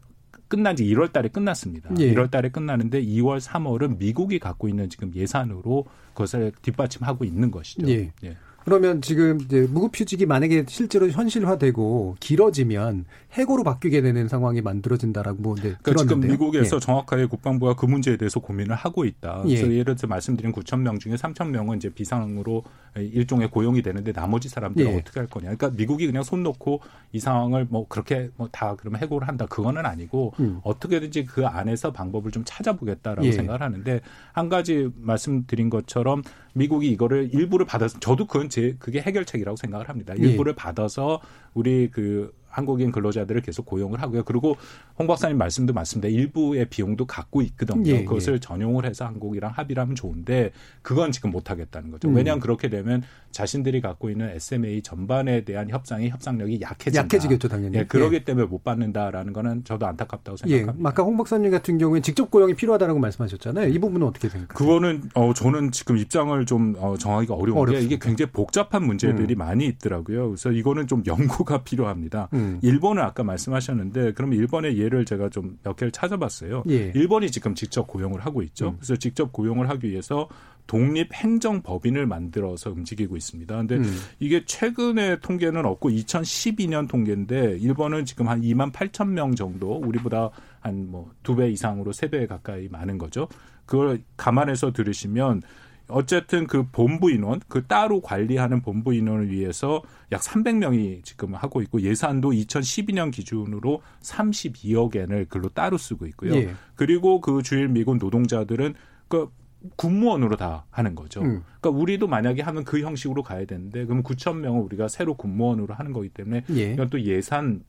끝난 지 1월 달에 끝났습니다. 예. 1월 달에 끝나는데 2월, 3월은 미국이 갖고 있는 지금 예산으로 그것을 뒷받침하고 있는 것이죠. 예. 예. 그러면 지금 이제 무급휴직이 만약에 실제로 현실화되고 길어지면 해고로 바뀌게 되는 상황이 만들어진다라고 뭐 이제 그러니까 지금 미국에서 예. 정확하게 국방부가 그 문제에 대해서 고민을 하고 있다. 예. 그래서 예 를 들어 말씀드린 9천 명 중에 3천 명은 이제 비상으로 일종의 고용이 되는데 나머지 사람들은 예. 어떻게 할 거냐. 그러니까 미국이 그냥 손 놓고 이 상황을 뭐 그렇게 뭐 다 그러면 해고를 한다. 그거는 아니고 음. 어떻게든지 그 안에서 방법을 좀 찾아보겠다라고 예. 생각을 하는데 한 가지 말씀드린 것처럼 미국이 이거를 일부를 받아서 저도 그건 제 그게 해결책이라고 생각을 합니다. 예. 일부를 받아서 우리 그 한국인 근로자들을 계속 고용을 하고요. 그리고 홍 박사님 말씀도 맞습니다. 일부의 비용도 갖고 있거든요. 예, 그것을 예. 전용을 해서 한국이랑 합의를 하면 좋은데 그건 지금 못 하겠다는 거죠. 음. 왜냐하면 그렇게 되면 자신들이 갖고 있는 SMA 전반에 대한 협상이 협상력이 약해진다. 약해지겠죠, 당연히. 예, 그러기 예. 때문에 못 받는다라는 거는 저도 안타깝다고 예, 생각합니다. 예, 아까 홍 박사님 같은 경우에 직접 고용이 필요하다라고 말씀하셨잖아요. 이 부분은 어떻게 생각하세요? 그거는 어 저는 지금 입장을 좀 어, 정하기가 어려운 어렵습니다. 게 이게 굉장히 복잡한 문제들이 음. 많이 있더라고요. 그래서 이거는 좀 연구가 필요합니다. 음. 일본은 아까 말씀하셨는데 그럼 일본의 예를 제가 좀 몇 개를 찾아봤어요. 예. 일본이 지금 직접 고용을 하고 있죠. 음. 그래서 직접 고용을 하기 위해서 독립 행정 법인을 만들어서 움직이고 있습니다. 근데 음. 이게 최근의 통계는 없고 2012년 통계인데 일본은 지금 한 2만 8천 명 정도 우리보다 한 뭐 두 배 이상으로 세 배 가까이 많은 거죠. 그걸 감안해서 들으시면 어쨌든 그 본부 인원, 그 따로 관리하는 본부 인원을 위해서 약 300명이 지금 하고 있고 예산도 2012년 기준으로 32억 엔을 글로 따로 쓰고 있고요. 예. 그리고 그 주일 미군 노동자들은 그 군무원으로 다 하는 거죠. 음. 그러니까 우리도 만약에 하면 그 형식으로 가야 되는데 그럼 9천 명을 우리가 새로 군무원으로 하는 거기 때문에 예. 이건 또 예산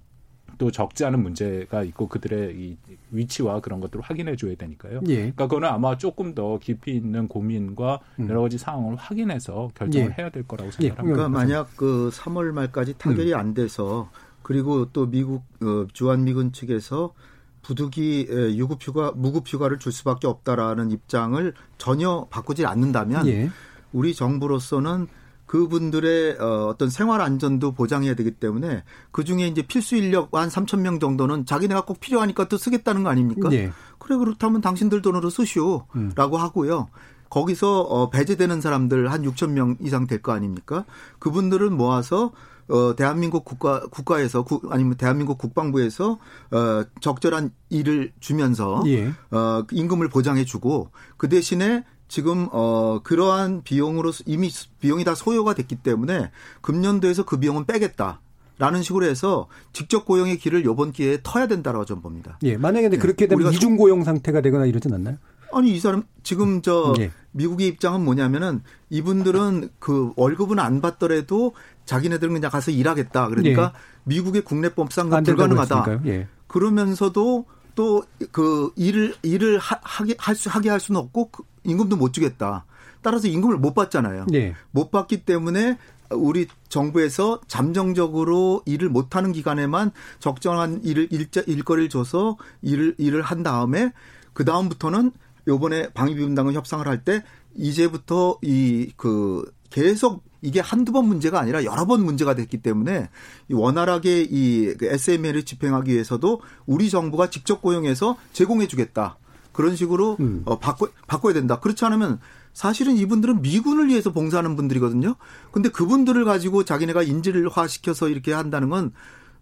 또 적지 않은 문제가 있고 그들의 이 위치와 그런 것들을 확인해 줘야 되니까요. 예. 그러니까 그거는 아마 조금 더 깊이 있는 고민과 음. 여러 가지 상황을 확인해서 결정을 예. 해야 될 거라고 예. 생각합니다. 그러니까 만약 그 3월 말까지 타결이 음. 안 돼서 그리고 또 미국 어, 주한 미군 측에서 부득이 유급 휴가 무급 휴가를 줄 수밖에 없다라는 입장을 전혀 바꾸지 않는다면 예. 우리 정부로서는 그분들의 어, 어떤 생활 안전도 보장해야 되기 때문에 그 중에 이제 필수 인력 한 3천 명 정도는 자기네가 꼭 필요하니까 또 쓰겠다는 거 아닙니까? 네. 그래 그렇다면 당신들 돈으로 쓰시오라고 음. 하고요. 거기서 어, 배제되는 사람들 한 6천 명 이상 될 거 아닙니까? 그분들을 모아서 어, 대한민국 국가, 국가에서, 구, 아니면 대한민국 국방부에서, 어, 적절한 일을 주면서, 예. 어, 임금을 보장해 주고, 그 대신에 지금 어 그러한 비용으로 이미 비용이 다 소요가 됐기 때문에 금년도에서 그 비용은 빼겠다. 라는 식으로 해서 직접 고용의 길을 요번 기회에 터야 된다라고 좀 봅니다. 예, 만약에 네. 그렇게 되면 이중 고용 상태가 되거나 이러진 않나요? 아니 이 사람 지금 저 예. 미국의 입장은 뭐냐면은 이분들은 그 월급은 안 받더라도 자기네들은 그냥 가서 일하겠다. 그러니까 예. 미국의 국내법상 불가능하다. 예. 그러면서도 또 그 일을 일을 하게 할 수 하게 할 수는 없고 그 임금도 못 주겠다. 따라서 임금을 못 받잖아요. 예. 못 받기 때문에 우리 정부에서 잠정적으로 일을 못하는 기간에만 적정한 일을 일자 일거리를 줘서 일을 일을 한 다음에 그 다음부터는 요번에 방위비분담금 협상을 할 때 이제부터 이 그 계속 이게 한두 번 문제가 아니라 여러 번 문제가 됐기 때문에 원활하게 이 SML을 그 집행하기 위해서도 우리 정부가 직접 고용해서 제공해 주겠다. 그런 식으로 음. 어 바꿔 바꿔야 된다. 그렇지 않으면 사실은 이분들은 미군을 위해서 봉사하는 분들이거든요. 근데 그분들을 가지고 자기네가 인질화 시켜서 이렇게 한다는 건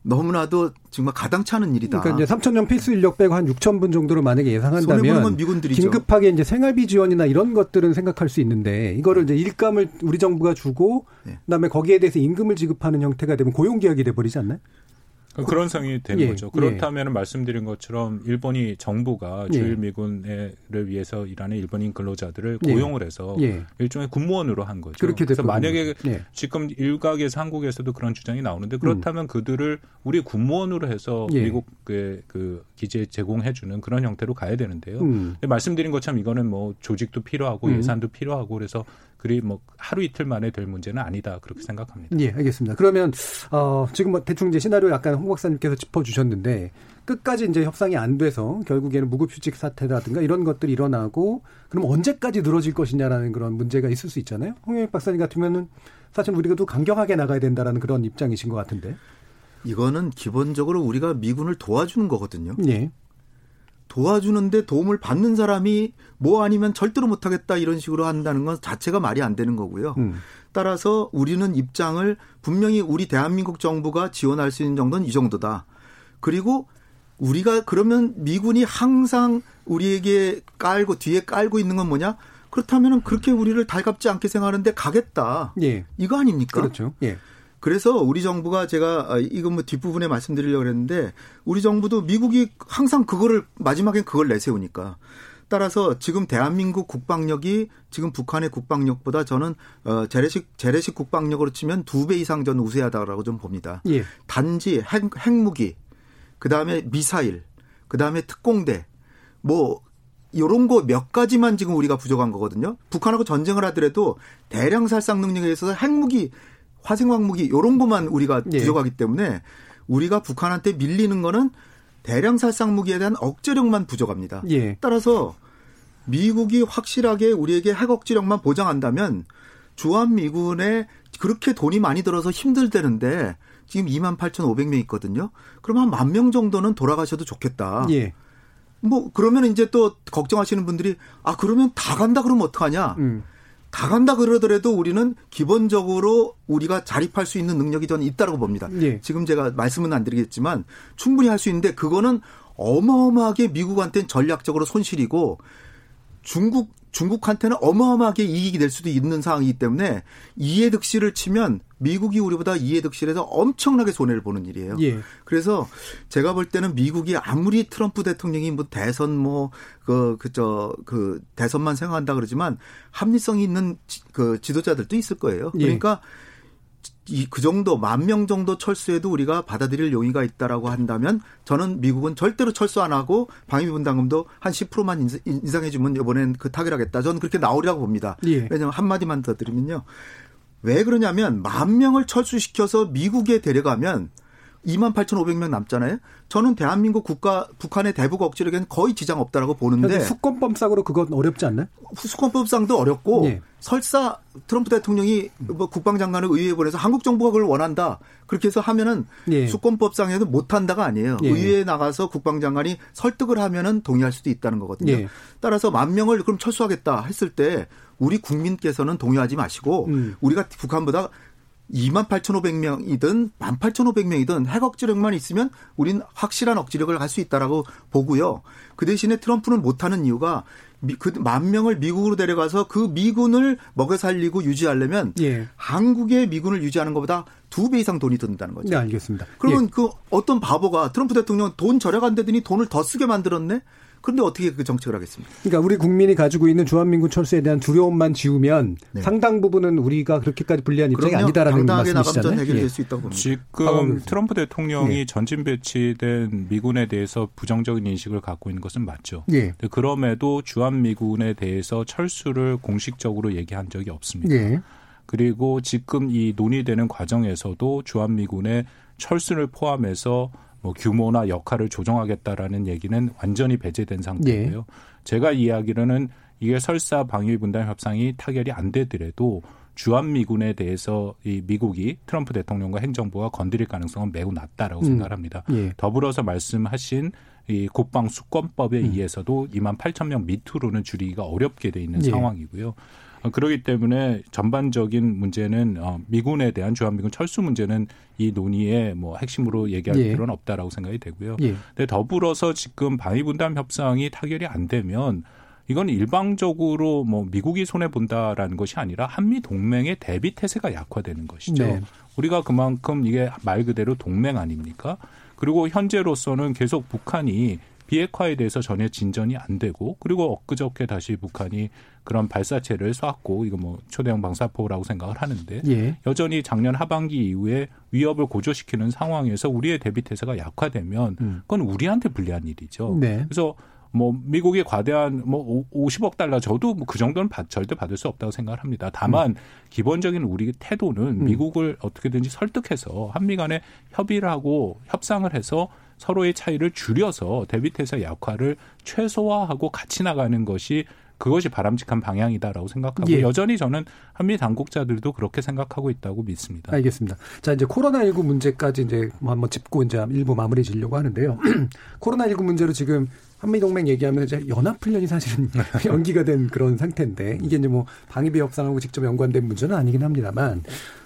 너무나도 정말 가당찮은 일이다. 그러니까 이제 3천 년 필수 인력 빼고 한 6천 분 정도로 만약에 예상한다면 미군들이죠. 긴급하게 이제 생활비 지원이나 이런 것들은 생각할 수 있는데 이거를 이제 일감을 우리 정부가 주고 네. 그다음에 거기에 대해서 임금을 지급하는 형태가 되면 고용 계약이 돼 버리지 않나요? 그런 상황이 되는 예, 거죠. 그렇다면 예. 말씀드린 것처럼 일본이 정부가 예. 주일 미군을 위해서 일하는 일본인 근로자들을 예. 고용을 해서 예. 일종의 군무원으로 한 거죠. 그렇게 그래서 만약에 예. 지금 일각에서 한국에서도 그런 주장이 나오는데 그렇다면 음. 그들을 우리 군무원으로 해서 미국의 그 기재 제공해주는 그런 형태로 가야 되는데요. 음. 말씀드린 것처럼 이거는 뭐 조직도 필요하고 음. 예산도 필요하고 그래서 그리 뭐 하루 이틀 만에 될 문제는 아니다 그렇게 생각합니다. 예, 알겠습니다. 그러면 어 지금 뭐 대충 이제 시나리오 약간 홍 박사님께서 짚어주셨는데 끝까지 이제 협상이 안 돼서 결국에는 무급휴직 사태라든가 이런 것들이 일어나고 그럼 언제까지 늘어질 것이냐라는 그런 문제가 있을 수 있잖아요. 홍영익 박사님 같으면은 사실 우리가 또 강경하게 나가야 된다라는 그런 입장이신 것 같은데. 이거는 기본적으로 우리가 미군을 도와주는 거거든요. 예. 도와주는데 도움을 받는 사람이 뭐 아니면 절대로 못하겠다 이런 식으로 한다는 건 자체가 말이 안 되는 거고요. 음. 따라서 우리는 입장을 분명히 우리 대한민국 정부가 지원할 수 있는 정도는 이 정도다. 그리고 우리가 그러면 미군이 항상 우리에게 깔고 뒤에 깔고 있는 건 뭐냐? 그렇다면은 그렇게 우리를 달갑지 않게 생각하는데 가겠다. 예. 이거 아닙니까? 그렇죠. 예. 그래서 우리 정부가 제가 아, 이건 뭐 뒷부분에 말씀드리려고 했는데 우리 정부도 미국이 항상 그거를 마지막엔 그걸 내세우니까 따라서 지금 대한민국 국방력이 지금 북한의 국방력보다 저는 어 재래식 재래식 국방력으로 치면 두 배 이상 전 우세하다라고 좀 봅니다. 예. 단지 핵, 핵무기, 그 다음에 미사일, 그 다음에 특공대, 뭐 요런 거 몇 가지만 지금 우리가 부족한 거거든요. 북한하고 전쟁을 하더라도 대량 살상 능력에 있어서 핵무기 화생 광무기 요런 것만 우리가 예. 부족하기 때문에 우리가 북한한테 밀리는 거는 대량 살상 무기에 대한 억제력만 부족합니다. 예. 따라서 미국이 확실하게 우리에게 핵 억제력만 보장한다면 주한 미군에 그렇게 돈이 많이 들어서 힘들대는데 지금 2만 8,500명 있거든요. 그러면 한 만 명 정도는 돌아가셔도 좋겠다. 예. 뭐 그러면 이제 또 걱정하시는 분들이 아 그러면 다 간다 그러면 어떡하냐? 음. 다 간다 그러더라도 우리는 기본적으로 우리가 자립할 수 있는 능력이 저는 있다고 봅니다. 예. 지금 제가 말씀은 안 드리겠지만 충분히 할 수 있는데 그거는 어마어마하게 미국한테는 전략적으로 손실이고 중국 중국한테는 어마어마하게 이익이 될 수도 있는 상황이기 때문에 이해득실을 치면 미국이 우리보다 이해득실에서 엄청나게 손해를 보는 일이에요. 예. 그래서 제가 볼 때는 미국이 아무리 트럼프 대통령이 뭐 대선 뭐 그 그저 그 대선만 생각한다 그러지만 합리성이 있는 그 지도자들도 있을 거예요. 예. 그러니까 예. 이그 정도 만 명 정도 철수해도 우리가 받아들일 용의가 있다라고 한다면 저는 미국은 절대로 철수 안 하고 방위비 분담금도 한 10%만 인상해 주면 이번엔 그 타결하겠다. 저는 그렇게 나오리라고 봅니다. 예. 왜냐하면 한 마디만 더 드리면요. 왜 그러냐면 만 명을 철수시켜서 미국에 데려가면 2만 8,500명 남잖아요. 저는 대한민국 국가 북한의 대북 억지력에는 거의 지장 없다라고 보는데 수권법상으로 그건 어렵지 않나요? 수권법상도 어렵고 예. 설사 트럼프 대통령이 뭐 국방장관을 의회에 보내서 한국 정부가 그걸 원한다 그렇게 해서 하면은 예. 수권법상에도 못한다가 아니에요. 예. 의회에 나가서 국방장관이 설득을 하면은 동의할 수도 있다는 거거든요. 예. 따라서 만 명을 그럼 철수하겠다 했을 때 우리 국민께서는 동의하지 마시고 음. 우리가 북한보다 2만 8,500명이든 1만 8,500명이든 핵 억지력만 있으면 우린 확실한 억지력을 할 수 있다라고 보고요. 그 대신에 트럼프는 못하는 이유가 그만 명을 미국으로 데려가서 그 미군을 먹여 살리고 유지하려면 예. 한국의 미군을 유지하는 것보다 두 배 이상 돈이 든다는 거죠. 네, 알겠습니다. 그러면 예. 그 어떤 바보가 트럼프 대통령 돈 절약한다더니 돈을 더 쓰게 만들었네? 그런데 어떻게 그 정책을 하겠습니까? 그러니까 우리 국민이 가지고 있는 주한민군 철수에 대한 두려움만 지우면 네. 상당 부분은 우리가 그렇게까지 불리한 입장이 아니다라는 말씀이시잖아요. 해결될 예. 수 있다고 봅니다. 지금 트럼프 대통령이 예. 전진 배치된 미군에 대해서 부정적인 인식을 갖고 있는 것은 맞죠. 예. 그럼에도 주한미군에 대해서 철수를 공식적으로 얘기한 적이 없습니다. 예. 그리고 지금 이 논의되는 과정에서도 주한미군의 철수를 포함해서 뭐 규모나 역할을 조정하겠다라는 얘기는 완전히 배제된 상태고요. 네. 제가 이야기로는 이게 설사 방위 분담 협상이 타결이 안 되더라도 주한미군에 대해서 이 미국이 트럼프 대통령과 행정부가 건드릴 가능성은 매우 낮다라고 음. 생각합니다. 예. 더불어서 말씀하신 이 국방 수권법에 음. 의해서도 2만 8천 명 밑으로는 줄이기가 어렵게 돼 있는 예. 상황이고요. 어, 그러기 때문에 전반적인 문제는 어, 미군에 대한 주한미군 철수 문제는 이 논의의 뭐 핵심으로 얘기할 예. 필요는 없다라고 생각이 되고요. 예. 근데 더불어서 지금 방위 분담 협상이 타결이 안 되면 이건 일방적으로 뭐 미국이 손해 본다라는 것이 아니라 한미 동맹의 대비 태세가 약화되는 것이죠. 네. 우리가 그만큼 이게 말 그대로 동맹 아닙니까? 그리고 현재로서는 계속 북한이 비핵화에 대해서 전혀 진전이 안 되고 그리고 엊그저께 다시 북한이 그런 발사체를 쏘았고 이거 뭐 초대형 방사포라고 생각을 하는데 예. 여전히 작년 하반기 이후에 위협을 고조시키는 상황에서 우리의 대비 태세가 약화되면 음. 그건 우리한테 불리한 일이죠. 네. 그래서 뭐 미국이 과대한 뭐 50억 달러 저도 뭐 그 정도는 받, 절대 받을 수 없다고 생각을 합니다. 다만 음. 기본적인 우리 태도는 음. 미국을 어떻게든지 설득해서 한미 간에 협의를 하고 협상을 해서 서로의 차이를 줄여서 데비트에서 역할을 최소화하고 같이 나가는 것이 그것이 바람직한 방향이다라고 생각하고 예. 여전히 저는 한미 당국자들도 그렇게 생각하고 있다고 믿습니다. 알겠습니다. 자 이제 코로나19 문제까지 이제 뭐 한번 짚고 이제 일부 마무리 지려고 하는데요. <clears throat> 코로나19 문제로 지금 한미동맹 얘기하면서 이제 연합훈련이 사실은 <laughs> 연기가 된 그런 상태인데 이게 이제 뭐 방위비 협상하고 직접 연관된 문제는 아니긴 합니다만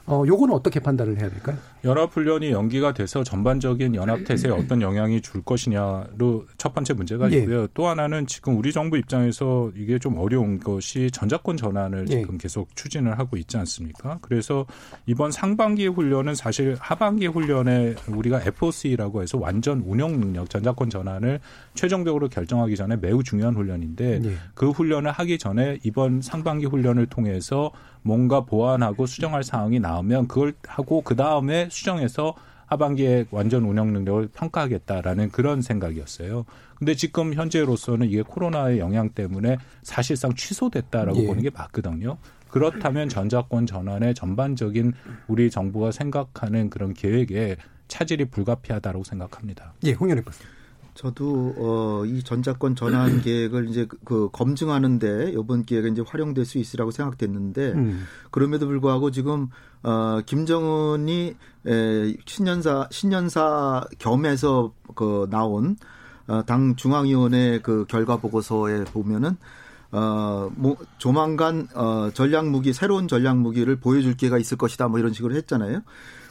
어, 요거는 어떻게 판단을 해야 될까요? 연합훈련이 연기가 돼서 전반적인 연합태세에 어떤 영향이 줄 것이냐로 첫 번째 문제가 예. 있고요. 예. 또 하나는 지금 우리 정부 입장에서 이게 좀 어려운 것이 전자권 전환을 예. 지금 계속 추진을 하고 있지 않습니까? 그래서 이번 상반기 훈련은 사실 하반기 훈련에 우리가 FOC라고 해서 완전 운영 능력 전자권 전환을 최종적으로 결정하기 전에 매우 중요한 훈련인데 예. 그 훈련을 하기 전에 이번 상반기 훈련을 통해서 뭔가 보완하고 수정할 사항이 나오면 그걸 하고 그 다음에 수정해서 하반기에 완전 운영 능력을 평가하겠다라는 그런 생각이었어요. 근데 지금 현재로서는 이게 코로나의 영향 때문에 사실상 취소됐다라고 예. 보는 게 맞거든요. 그렇다면 전자권 전환의 전반적인 우리 정부가 생각하는 그런 계획에 차질이 불가피하다고 생각합니다. 예, 홍현희 교수. 저도 어 이 전자권 전환 <clears throat> 계획을 이제 그, 그 검증하는데 이번 기회가 이제 활용될 수 있으라고 생각됐는데 음. 그럼에도 불구하고 지금 어 김정은이 에 신년사 신년사 겸해서 그 나온 어, 당 중앙위원회 그 결과 보고서에 보면은 어, 뭐, 조만간, 어, 전략 무기, 새로운 전략 무기를 보여줄 기회가 있을 것이다, 뭐 이런 식으로 했잖아요.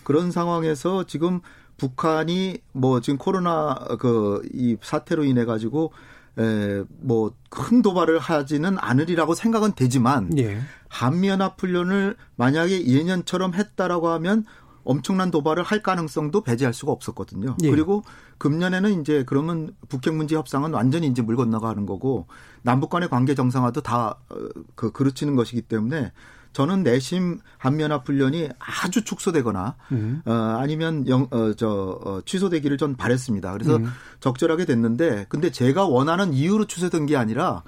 그런 상황에서 지금 북한이 뭐 지금 코로나 그 이 사태로 인해 가지고 에뭐 큰 도발을 하지는 않으리라고 생각은 되지만 예. 한미 연합 훈련을 만약에 예년처럼 했다라고 하면 엄청난 도발을 할 가능성도 배제할 수가 없었거든요. 예. 그리고 금년에는 이제 그러면 북핵 문제 협상은 완전히 이제 물 건너가는 거고 남북 간의 관계 정상화도 다그 어, 그르치는 것이기 때문에 저는 내심 한미연합 훈련이 아주 축소되거나 음. 어, 아니면 영, 어, 저 어, 취소되기를 전 바랬습니다. 그래서 음. 적절하게 됐는데 근데 제가 원하는 이유로 취소된 게 아니라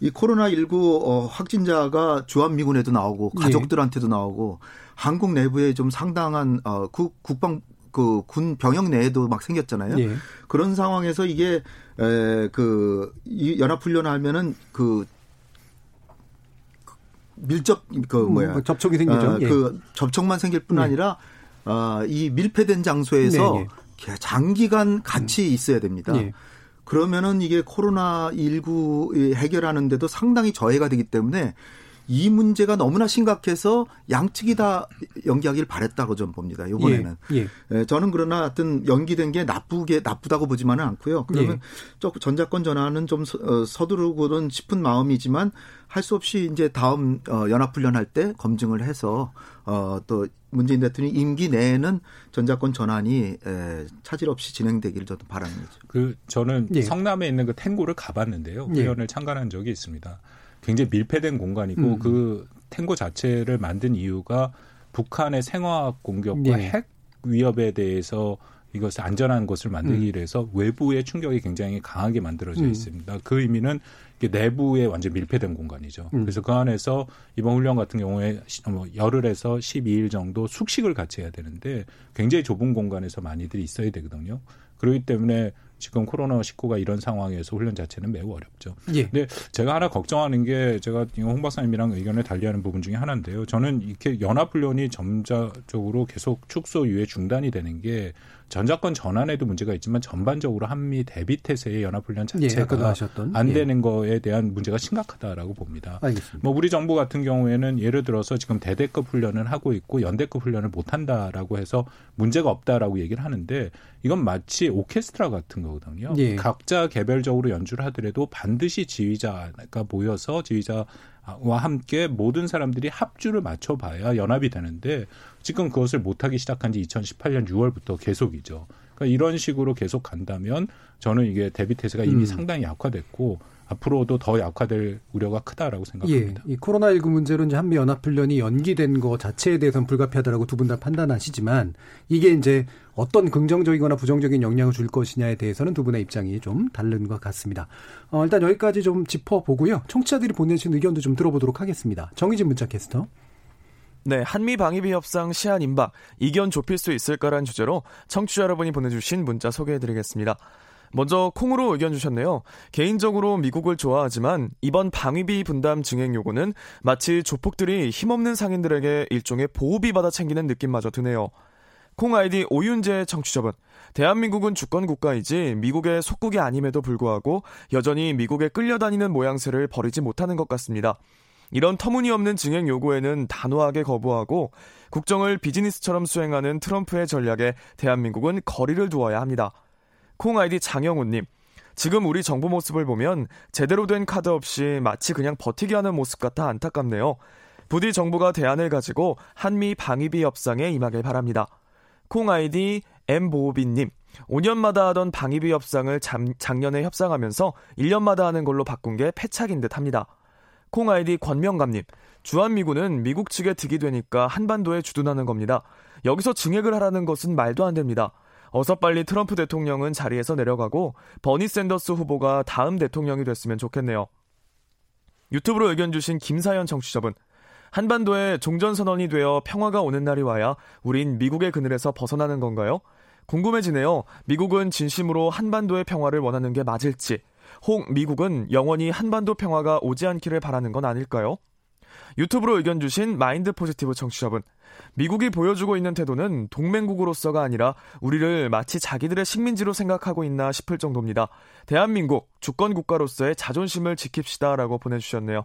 이 코로나19 어, 확진자가 주한미군에도 나오고 예. 가족들한테도 나오고 한국 내부에 좀 상당한 어, 국, 국방 그 군 병역 내에도 막 생겼잖아요. 예. 그런 상황에서 이게 에, 그 연합 훈련 하면은 그 밀접 그 음, 뭐야 뭐 접촉이 생기죠. 어, 그 예. 접촉만 생길 뿐 네. 아니라 어, 이 밀폐된 장소에서 네, 네. 장기간 같이 음. 있어야 됩니다. 네. 그러면은 이게 코로나 19 해결하는데도 상당히 저해가 되기 때문에 이 문제가 너무나 심각해서 양측이 다 연기하기를 바랬다고 좀 봅니다. 이번에는. 예, 예. 예, 저는 그러나 하여튼 연기된 게 나쁘게 나쁘다고 보지만은 않고요. 그러면 예. 전자권 전환은 좀 어, 서두르고는 싶은 마음이지만 할 수 없이 이제 다음 어, 연합훈련 할 때 검증을 해서 어또 문재인 대통령 임기 내에는 전자권 전환이 에, 차질 없이 진행되기를 저도 바라는 거죠. 그 저는 예. 성남에 있는 그 탱고를 가봤는데요. 예. 훈련을 예. 참관한 적이 있습니다. 굉장히 밀폐된 공간이고 음. 그 탱고 자체를 만든 이유가 북한의 생화학 공격과 예. 핵 위협에 대해서 이것을 안전한 것을 만들기 음. 위해서 외부의 충격이 굉장히 강하게 만들어져 음. 있습니다. 그 의미는 내부에 완전 밀폐된 공간이죠. 음. 그래서 그 안에서 이번 훈련 같은 경우에 뭐 열흘에서 12일 정도 숙식을 같이 해야 되는데 굉장히 좁은 공간에서 많이들 있어야 되거든요. 그렇기 때문에 지금 코로나 19가 이런 상황에서 훈련 자체는 매우 어렵죠. 예. 근데 제가 하나 걱정하는 게 제가 홍 박사님이랑 의견을 달리하는 부분 중에 하나인데요. 저는 이렇게 연합 훈련이 점자적으로 계속 축소 유예 중단이 되는 게 전자권 전환에도 문제가 있지만 전반적으로 한미 대비 태세의 연합훈련 예, 자체가 예, 안 되는 예. 거에 대한 문제가 심각하다라고 봅니다. 알겠습니다. 뭐 우리 정부 같은 경우에는 예를 들어서 지금 대대급 훈련을 하고 있고 연대급 훈련을 못 한다라고 해서 문제가 없다라고 얘기를 하는데 이건 마치 오케스트라 같은 거거든요. 예. 각자 개별적으로 연주를 하더라도 반드시 지휘자가 모여서 지휘자 와 함께 모든 사람들이 합주를 맞춰봐야 연합이 되는데 지금 그것을 못하기 시작한 지 2018년 6월부터 계속이죠. 그러니까 이런 식으로 계속 간다면 저는 이게 대비 태세가 이미 음. 상당히 약화됐고 앞으로도 더 약화될 우려가 크다라고 생각합니다. 예, 이 코로나19 문제로 이제 한미 연합 훈련이 연기된 거 자체에 대해서는 불가피하다라고 두 분 다 판단하시지만 이게 이제 어떤 긍정적이거나 부정적인 영향을 줄 것이냐에 대해서는 두 분의 입장이 좀 다른 것 같습니다. 어, 일단 여기까지 좀 짚어보고요. 청취자들이 보내주신 의견도 좀 들어보도록 하겠습니다. 정희진 문자 캐스터. 네, 한미 방위비 협상 시한 임박, 이견 좁힐 수 있을까라는 주제로 청취자 여러분이 보내주신 문자 소개해드리겠습니다. 먼저 콩으로 의견 주셨네요. 개인적으로 미국을 좋아하지만 이번 방위비 분담 증액 요구는 마치 조폭들이 힘없는 상인들에게 일종의 보호비 받아 챙기는 느낌마저 드네요. 콩 아이디 오윤재 청취자분. 대한민국은 주권 국가이지 미국의 속국이 아님에도 불구하고 여전히 미국에 끌려다니는 모양새를 버리지 못하는 것 같습니다. 이런 터무니없는 증액 요구에는 단호하게 거부하고 국정을 비즈니스처럼 수행하는 트럼프의 전략에 대한민국은 거리를 두어야 합니다. 콩 아이디 장영훈님. 지금 우리 정부 모습을 보면 제대로 된 카드 없이 마치 그냥 버티기 하는 모습 같아 안타깝네요. 부디 정부가 대안을 가지고 한미 방위비 협상에 임하길 바랍니다. 콩 아이디 엠보비님. 5년마다 하던 방위비 협상을 잠, 작년에 협상하면서 1년마다 하는 걸로 바꾼 게 패착인 듯 합니다. 콩 아이디 권명감님. 주한미군은 미국 측에 득이 되니까 한반도에 주둔하는 겁니다. 여기서 증액을 하라는 것은 말도 안 됩니다. 어서 빨리 트럼프 대통령은 자리에서 내려가고 버니 샌더스 후보가 다음 대통령이 됐으면 좋겠네요. 유튜브로 의견 주신 김사연 청취자분. 한반도에 종전선언이 되어 평화가 오는 날이 와야 우린 미국의 그늘에서 벗어나는 건가요? 궁금해지네요. 미국은 진심으로 한반도의 평화를 원하는 게 맞을지, 혹 미국은 영원히 한반도 평화가 오지 않기를 바라는 건 아닐까요? 유튜브로 의견 주신 마인드 포지티브 청취자분. 미국이 보여주고 있는 태도는 동맹국으로서가 아니라 우리를 마치 자기들의 식민지로 생각하고 있나 싶을 정도입니다. 대한민국 주권 국가로서의 자존심을 지킵시다라고 보내주셨네요.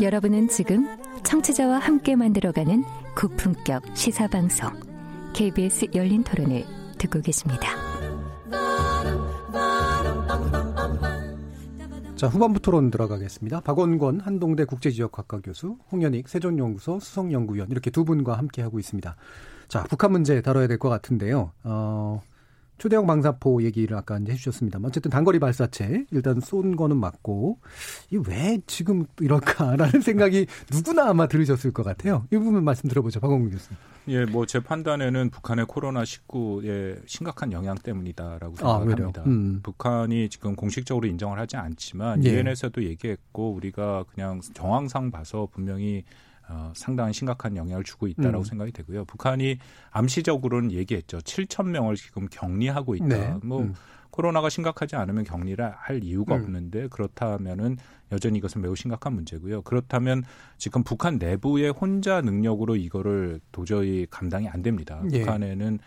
여러분은 지금 청취자와 함께 만들어가는 고품격 시사방송 KBS 열린 토론을 듣고 계십니다. 자 후반부 토론 들어가겠습니다. 박원권 한동대 국제지역학과 교수, 홍현익 세종연구소 수석연구위원 이렇게 두 분과 함께 하고 있습니다. 자 북한 문제 다뤄야 될 것 같은데요. 어, 초대형 방사포 얘기를 아까 이제 해주셨습니다만 어쨌든 단거리 발사체 일단 쏜 거는 맞고 이 왜 지금 이럴까라는 <laughs> 생각이 누구나 아마 들으셨을 것 같아요. 이 부분 말씀 들어보죠, 박원근 교수님. 예, 뭐 제 판단에는 북한의 코로나 19의 심각한 영향 때문이다라고 아, 생각합니다. 아, 음. 북한이 지금 공식적으로 인정을 하지 않지만 예. 유엔에서도 얘기했고 우리가 그냥 정황상 봐서 분명히 어, 상당히 심각한 영향을 주고 있다라고 음. 생각이 되고요. 북한이 암시적으로는 얘기했죠. 7천 명을 지금 격리하고 있다. 네. 뭐 음. 코로나가 심각하지 않으면 격리를 할 이유가 음. 없는데 그렇다면은 여전히 이것은 매우 심각한 문제고요. 그렇다면 지금 북한 내부의 혼자 능력으로 이거를 도저히 감당이 안 됩니다. 예. 북한에는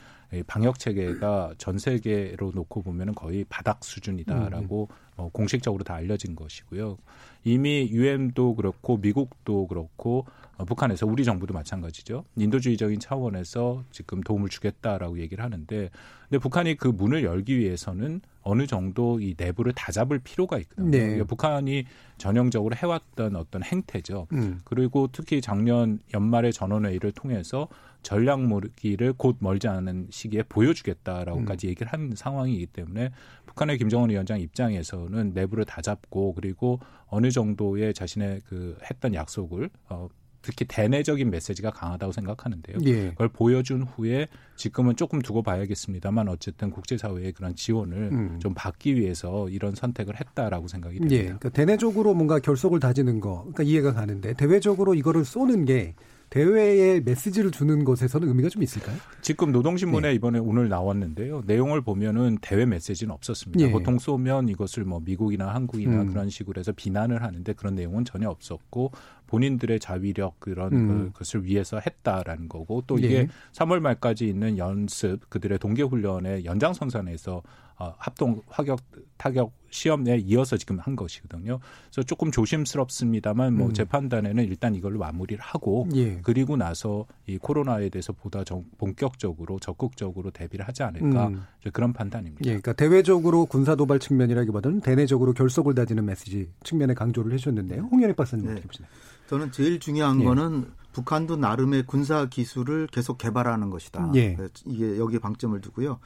방역 체계가 전 세계로 놓고 보면은 거의 바닥 수준이다라고 음. 어, 공식적으로 다 알려진 것이고요. 이미 유엔도 그렇고 미국도 그렇고 어, 북한에서 우리 정부도 마찬가지죠. 인도주의적인 차원에서 지금 도움을 주겠다라고 얘기를 하는데 근데 북한이 그 문을 열기 위해서는 어느 정도 이 내부를 다 잡을 필요가 있거든요. 네. 그러니까 북한이 전형적으로 해왔던 어떤 행태죠. 음. 그리고 특히 작년 연말에 전원회의를 통해서 전략 무기를 곧 멀지 않은 시기에 보여주겠다라고까지 음. 얘기를 한 상황이기 때문에 북한의 김정은 위원장 입장에서는 내부를 다 잡고 그리고 어느 정도의 자신의 그 했던 약속을 어, 특히 대내적인 메시지가 강하다고 생각하는데요. 예. 그걸 보여준 후에 지금은 조금 두고 봐야겠습니다만 어쨌든 국제사회의 그런 지원을 음. 좀 받기 위해서 이런 선택을 했다라고 생각이 듭니다. 예. 그러니까 대내적으로 뭔가 결속을 다지는 거, 그러니까 이해가 가는데 대외적으로 이거를 쏘는 게 대외에 메시지를 주는 것에서는 의미가 좀 있을까요? 지금 노동신문에 네. 이번에 오늘 나왔는데요. 내용을 보면은 대외 메시지는 없었습니다. 예. 보통 쏘면 이것을 뭐 미국이나 한국이나 음. 그런 식으로 해서 비난을 하는데 그런 내용은 전혀 없었고 본인들의 자위력 그런 음. 그, 것을 위해서 했다라는 거고 또 이게 예. 3월 말까지 있는 연습 그들의 동계 훈련의 연장선상에서 어, 합동 화격 타격 시험에 이어서 지금 한 것이거든요. 그래서 조금 조심스럽습니다만 뭐 음. 재판단에는 일단 이걸로 마무리를 하고 예. 그리고 나서 이 코로나에 대해서 보다 정, 본격적으로 적극적으로 대비를 하지 않을까 음. 그런 판단입니다. 예, 그러니까 대외적으로 군사 도발 측면이라기보다는 대내적으로 결속을 다지는 메시지 측면에 강조를 해주셨는데요. 홍현익 박사님 어떻게 네. 보시나요? 저는 제일 중요한 예. 거는 북한도 나름의 군사 기술을 계속 개발하는 것이다. 예. 이게 여기에 방점을 두고요.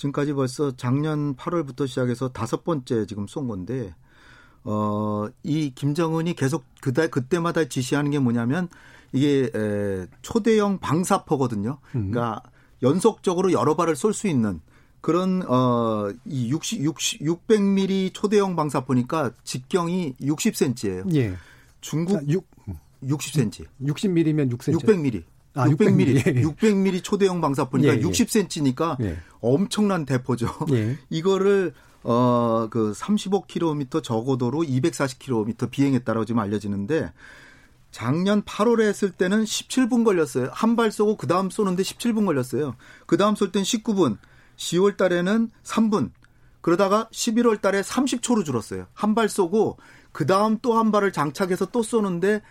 지금까지 벌써 작년 8월부터 시작해서 다섯 번째 지금 쏜 건데 어, 이 김정은이 계속 그다 그때마다 지시하는 게 뭐냐면 이게 에, 초대형 방사포거든요. 음. 그러니까 연속적으로 여러 발을 쏠 수 있는 그런 어이 60, 60 600mm 초대형 방사포니까 직경이 60cm예요. 예. 중국 6 60cm. 60mm면 6cm. 600mm. 아, 600mm, 600mm 초대형 방사포니까 예, 예. 60cm니까 예. 엄청난 대포죠. 예. <laughs> 이거를 어, 그 35km 저고도로 240km 비행했다라고 지금 알려지는데 작년 8월에 했을 때는 17분 걸렸어요. 한 발 쏘고 그 다음 쏘는데 17분 걸렸어요. 그 다음 쏠 땐 19분, 10월 달에는 3분, 그러다가 11월 달에 30초로 줄었어요. 한 발 쏘고 그 다음 또 한 발을 장착해서 또 쏘는데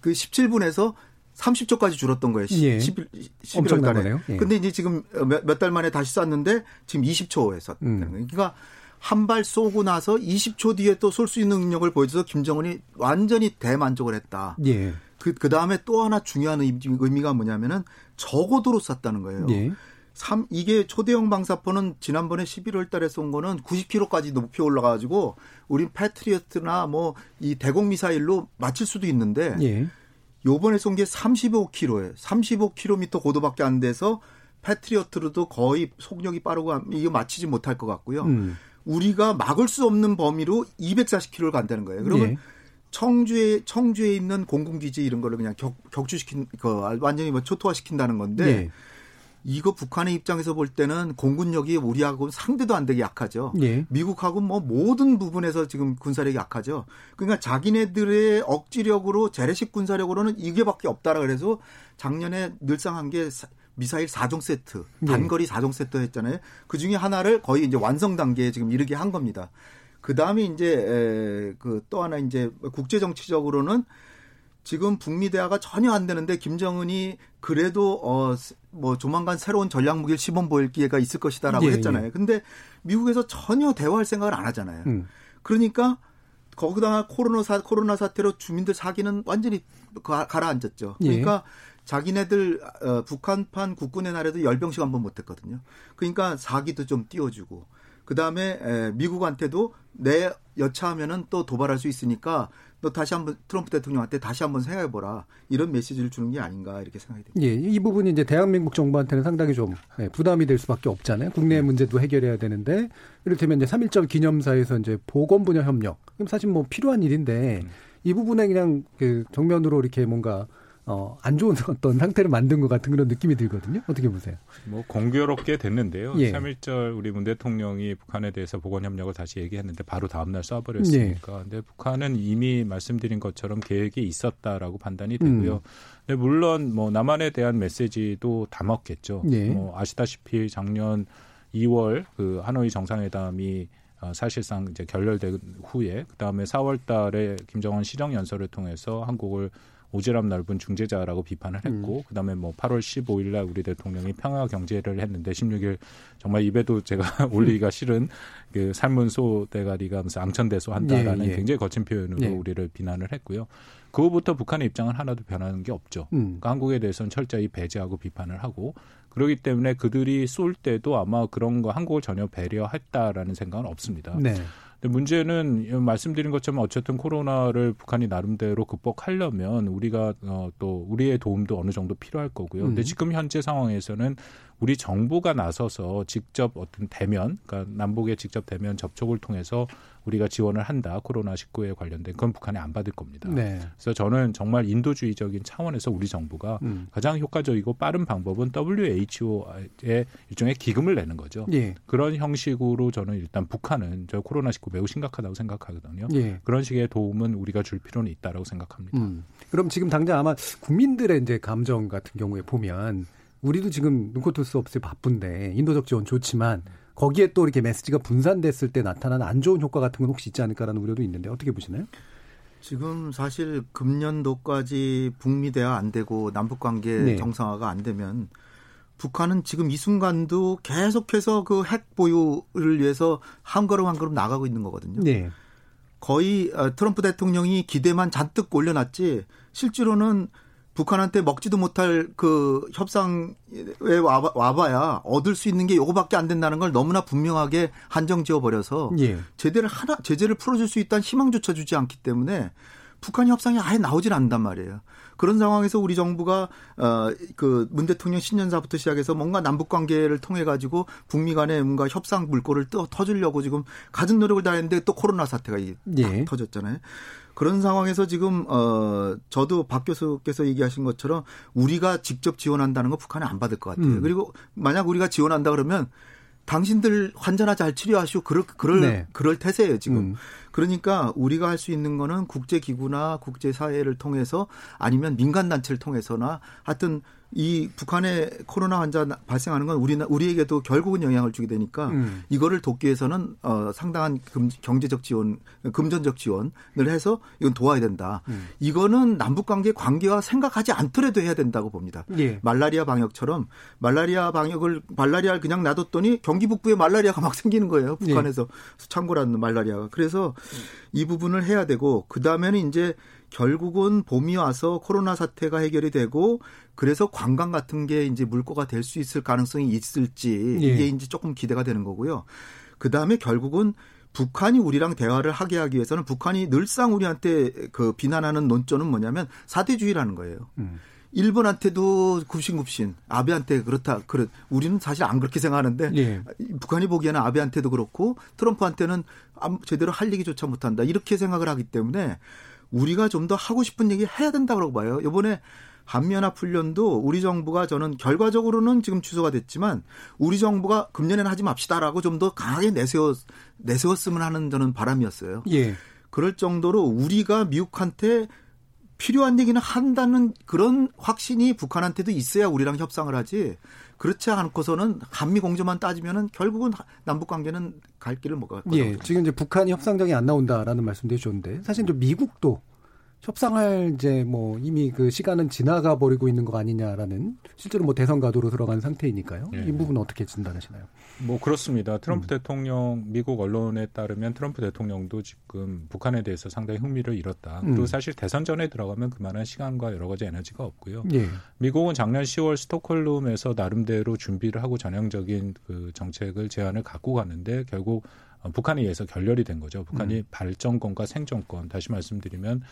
그 17분에서 30초까지 줄었던 거예요. 예. 11, 11월 달에. 예. 근데 이제 지금 몇 달 만에 다시 쐈는데 지금 20초에서. 음. 그러니까 한 발 쏘고 나서 20초 뒤에 또 쏠 수 있는 능력을 보여줘서 김정은이 완전히 대만족을 했다. 예. 그, 그 다음에 또 하나 중요한 의미가 뭐냐면은 저고도로 쐈다는 거예요. 예. 3, 이게 초대형 방사포는 지난번에 11월 달에 쏜 거는 90km까지 높이 올라가가지고 우린 패트리어트나 뭐 이 대공 미사일로 맞출 수도 있는데 예. 요번에 쏜 게 35km에 35km 고도밖에 안 돼서 패트리어트로도 거의 속력이 빠르고 이거 맞히지 못할 것 같고요. 음. 우리가 막을 수 없는 범위로 240km를 간다는 거예요. 그러면 예. 청주에 청주에 있는 공군기지 이런 거를 그냥 격, 격추시킨 그 완전히 뭐 초토화시킨다는 건데 예. 이거 북한의 입장에서 볼 때는 공군력이 우리하고 상대도 안 되게 약하죠. 예. 미국하고 뭐 모든 부분에서 지금 군사력이 약하죠. 그러니까 자기네들의 억지력으로 재래식 군사력으로는 이게밖에 없다라 그래서 작년에 늘상 한 게 미사일 4종 세트, 예. 단거리 네. 4종 세트 했잖아요. 그 중에 하나를 거의 이제 완성 단계에 지금 이르게 한 겁니다. 그 다음에 이제 그 또 하나 이제 국제 정치적으로는 지금 북미 대화가 전혀 안 되는데 김정은이 그래도 어뭐 조만간 새로운 전략 무기를 시범 보일 기회가 있을 것이다라고 예, 했잖아요. 예. 근데 미국에서 전혀 대화할 생각을 안 하잖아요. 음. 그러니까 거기다가 코로나 사 코로나 사태로 주민들 사기는 완전히 가라앉았죠. 예. 그러니까 예. 자기네들 어, 북한판 국군의 날에도 열병식 한번 못했거든요. 그러니까 사기도 좀 띄워주고 그 다음에 미국한테도 내 여차하면은 또 도발할 수 있으니까 너 다시 한번 트럼프 대통령한테 다시 한번 생각해보라 이런 메시지를 주는 게 아닌가 이렇게 생각이 됩니다. 예, 이 부분이 이제 대한민국 정부한테는 상당히 좀 예, 부담이 될 수밖에 없잖아요. 국내 네. 문제도 해결해야 되는데 이를테면 이제 3.1절 기념사에서 이제 보건 분야 협력 그럼 사실 뭐 필요한 일인데 음. 이 부분에 그냥 그 정면으로 이렇게 뭔가 어, 안 좋은 <laughs> 어떤 상태를 만든 것 같은 그런 느낌이 들거든요. 어떻게 보세요? 뭐 공교롭게 됐는데요. 예. 3.1절 우리 문 대통령이 북한에 대해서 보건 협력을 다시 얘기했는데 바로 다음날 쏴버렸으니까. 예. 근데 북한은 이미 말씀드린 것처럼 계획이 있었다라고 판단이 되고요. 음. 근데 물론 뭐 남한에 대한 메시지도 담았겠죠. 예. 뭐 아시다시피 작년 2월 그 하노이 정상회담이 어, 사실상 이제 결렬된 후에 그다음에 4월 달에 김정은 시정 연설을 통해서 한국을 오지랖 넓은 중재자라고 비판을 했고 그다음에 뭐 8월 15일 날 우리 대통령이 평화 경제를 했는데 16일 정말 입에도 제가 <laughs> 올리기가 싫은 그 삶은 소 대가리가 무슨 앙천대소 한다라는 예, 예. 굉장히 거친 표현으로 예. 우리를 비난을 했고요. 그 후부터 북한의 입장은 하나도 변하는 게 없죠. 음. 그러니까 한국에 대해서는 철저히 배제하고 비판을 하고 그렇기 때문에 그들이 쏠 때도 아마 그런 거 한국을 전혀 배려했다라는 생각은 없습니다. 네. 근데 문제는 말씀드린 것처럼 어쨌든 코로나를 북한이 나름대로 극복하려면 우리가 어, 또 우리의 도움도 어느 정도 필요할 거고요. 근데 음. 지금 현재 상황에서는 우리 정부가 나서서 직접 어떤 대면, 그러니까 남북의 직접 대면 접촉을 통해서 우리가 지원을 한다. 코로나 19에 관련된 그건 북한이 안 받을 겁니다. 네. 그래서 저는 정말 인도주의적인 차원에서 우리 정부가 음. 가장 효과적이고 빠른 방법은 WHO의 일종의 기금을 내는 거죠. 예. 그런 형식으로 저는 일단 북한은 저 코로나 19 매우 심각하다고 생각하거든요. 예. 그런 식의 도움은 우리가 줄 필요는 있다라고 생각합니다. 음. 그럼 지금 당장 아마 국민들의 이제 감정 같은 경우에 보면 우리도 지금 눈코 뜰 수 없이 바쁜데 인도적 지원 좋지만 거기에 또 이렇게 메시지가 분산됐을 때 나타나는 안 좋은 효과 같은 건 혹시 있지 않을까라는 우려도 있는데 어떻게 보시나요? 지금 사실 금년도까지 북미 대화 안 되고 남북 관계 네. 정상화가 안 되면 북한은 지금 이 순간도 계속해서 그 핵 보유를 위해서 한 걸음 한 걸음 나가고 있는 거거든요. 네. 거의 어, 트럼프 대통령이 기대만 잔뜩 올려놨지 실제로는 북한한테 먹지도 못할 그 협상에 와봐- 와봐 야 얻을 수 있는 게 요거밖에 안 된다는 걸 너무나 분명하게 한정 지어 버려서 예. 제재를 하나 제재를 풀어줄 수 있다는 희망조차 주지 않기 때문에 북한 협상이 아예 나오질 않단 말이에요. 그런 상황에서 우리 정부가 어그 문 대통령 신년사부터 시작해서 뭔가 남북 관계를 통해 가지고 북미 간에 뭔가 협상 물꼬를 떠 터주려고 지금 가진 노력을 다했는데 또 코로나 사태가 예. 터졌잖아요. 그런 상황에서 지금 어 저도 박 교수께서 얘기하신 것처럼 우리가 직접 지원한다는 거 북한이 안 받을 것 같아요. 음. 그리고 만약 우리가 지원한다 그러면 당신들 환자나 잘 치료하시오. 그럴 그럴 네. 그럴 태세예요 지금. 음. 그러니까 우리가 할 수 있는 거는 국제 기구나 국제 사회를 통해서 아니면 민간 단체를 통해서나 하여튼 이 북한의 코로나 환자 발생하는 건 우리 우리에게도 결국은 영향을 주게 되니까 음. 이거를 돕기 위해서는 어 상당한 금, 경제적 지원, 금전적 지원을 해서 이건 도와야 된다. 음. 이거는 남북 관계 관계와 생각하지 않더라도 해야 된다고 봅니다. 예. 말라리아 방역처럼 말라리아 방역을 말라리아를 그냥 놔뒀더니 경기 북부에 말라리아가 막 생기는 거예요. 북한에서 창고라는 말라리아가. 그래서 이 부분을 해야 되고 그 다음에는 이제 결국은 봄이 와서 코로나 사태가 해결이 되고 그래서 관광 같은 게 이제 물꼬가 될 수 있을 가능성이 있을지 예. 이게 이제 조금 기대가 되는 거고요. 그 다음에 결국은 북한이 우리랑 대화를 하게 하기 위해서는 북한이 늘상 우리한테 그 비난하는 논조는 뭐냐면 사대주의라는 거예요. 음. 일본한테도 굽신굽신, 아베한테 그렇다. 그렇 우리는 사실 안 그렇게 생각하는데 예. 북한이 보기에는 아베한테도 그렇고 트럼프한테는 아무- 제대로 할 얘기조차 못한다. 이렇게 생각을 하기 때문에 우리가 좀 더 하고 싶은 얘기 해야 된다고 봐요. 이번에 한미연합 훈련도 우리 정부가 저는 결과적으로는 지금 취소가 됐지만 우리 정부가 금년에는 하지 맙시다라고 좀 더 강하게 내세워 내세웠으면 하는 저는 바람이었어요. 예. 그럴 정도로 우리가 미국한테 필요한 얘기는 한다는 그런 확신이 북한한테도 있어야 우리랑 협상을 하지. 그렇지 않고서는 한미 공조만 따지면은 결국은 남북 관계는 갈 길을 못갈 거라고. 예. 지금 이제 북한이 협상장에 안 나온다라는 말씀도 해주셨는데 사실 이제 미국도 협상할 이제 뭐 이미 그 시간은 지나가 버리고 있는 거 아니냐라는 실제로 뭐 대선 가도로 들어간 상태이니까요. 예. 이 부분은 어떻게 진단하시나요? 뭐 그렇습니다. 트럼프 음. 대통령 미국 언론에 따르면 트럼프 대통령도 지금 북한에 대해서 상당히 흥미를 잃었다. 음. 그리고 사실 대선 전에 들어가면 그만한 시간과 여러 가지 에너지가 없고요. 예. 미국은 작년 10월 스톡홀름에서 나름대로 준비를 하고 전형적인 그 정책을 제안을 갖고 갔는데 결국 어, 북한에 의해서 결렬이 된 거죠. 북한이 음. 발전권과 생존권 다시 말씀드리면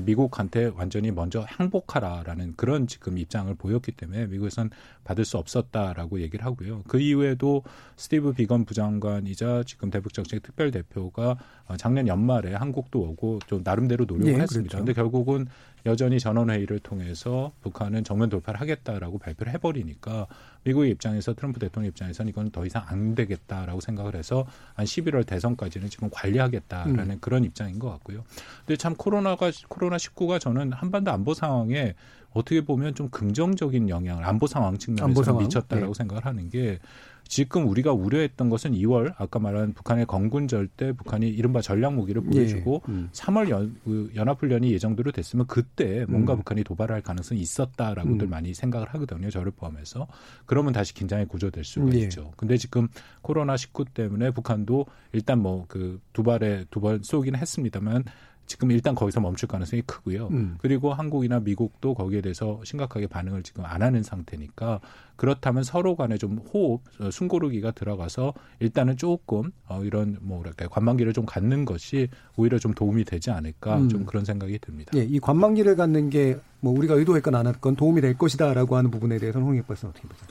미국한테 완전히 먼저 항복하라라는 그런 지금 입장을 보였기 때문에 미국에선 받을 수 없었다라고 얘기를 하고요. 그 이후에도 스티브 비건 부장관이자 지금 대북정책 특별대표가 작년 연말에 한국도 오고 좀 나름대로 노력을 네, 했습니다. 그런데 그렇죠. 결국은 여전히 전원회의를 통해서 북한은 정면 돌파를 하겠다라고 발표를 해버리니까 미국의 입장에서 트럼프 대통령 입장에서는 이건 더 이상 안 되겠다라고 생각을 해서 한 11월 대선까지는 지금 관리하겠다라는 음. 그런 입장인 것 같고요. 근데 참 코로나가 코로나 19가 저는 한반도 안보 상황에 어떻게 보면 좀 긍정적인 영향을 안보 상황 측면에서 안보 상황? 미쳤다라고 네. 생각을 하는 게 지금 우리가 우려했던 것은 2월 아까 말한 북한의 건군절 때 북한이 이른바 전략 무기를 보여주고 예. 음. 3월 연, 그 연합훈련이 예정대로 됐으면 그때 뭔가 음. 북한이 도발할 가능성이 있었다라고들 음. 많이 생각을 하거든요. 저를 포함해서. 그러면 다시 긴장이 구조될 수가 예. 있죠. 근데 지금 코로나 19 때문에 북한도 일단 뭐 그 두 발에 두 번 쏘기는 했습니다만 지금 일단 거기서 멈출 가능성이 크고요. 음. 그리고 한국이나 미국도 거기에 대해서 심각하게 반응을 지금 안 하는 상태니까 그렇다면 서로 간에 좀 호흡, 어, 숨고르기가 들어가서 일단은 조금 어, 이런 뭐랄까 관망기를 좀 갖는 것이 오히려 좀 도움이 되지 않을까 음. 좀 그런 생각이 듭니다. 예, 이 관망기를 갖는 게 뭐 우리가 의도했건 안 했건 도움이 될 것이다라고 하는 부분에 대해서는 홍익 박사 어떻게 보세요?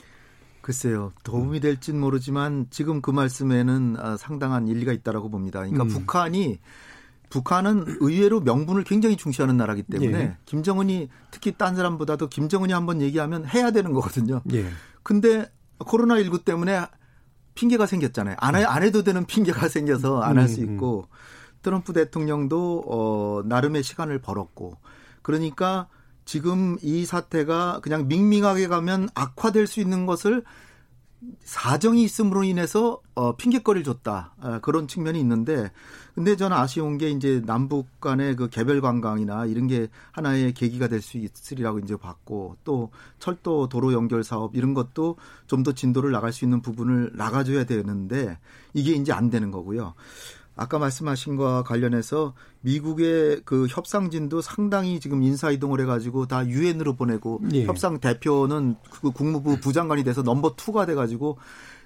글쎄요. 도움이 될진 모르지만 지금 그 말씀에는 아, 상당한 일리가 있다라고 봅니다. 그러니까 음. 북한이 북한은 의외로 명분을 굉장히 중시하는 나라기 때문에 예. 김정은이 특히 딴 사람보다도 김정은이 한번 얘기하면 해야 되는 거거든요. 예. 근데 코로나 19 때문에 핑계가 생겼잖아요. 안, 해, 안 해도 되는 핑계가 생겨서 안 할수 음, 음. 있고 트럼프 대통령도 어 나름의 시간을 벌었고 그러니까 지금 이 사태가 그냥 밍밍하게 가면 악화될 수 있는 것을 사정이 있음으로 인해서 어 핑계거리를 줬다 어, 그런 측면이 있는데 근데 저는 아쉬운 게 이제 남북 간의 그 개별 관광이나 이런 게 하나의 계기가 될 수 있으리라고 이제 봤고 또 철도 도로 연결 사업 이런 것도 좀 더 진도를 나갈 수 있는 부분을 나가줘야 되는데 이게 이제 안 되는 거고요. 아까 말씀하신 거와 관련해서 미국의 그 협상진도 상당히 지금 인사 이동을 해가지고 다 유엔으로 보내고 예. 협상 대표는 그 국무부 부장관이 돼서 넘버 투가 돼 가지고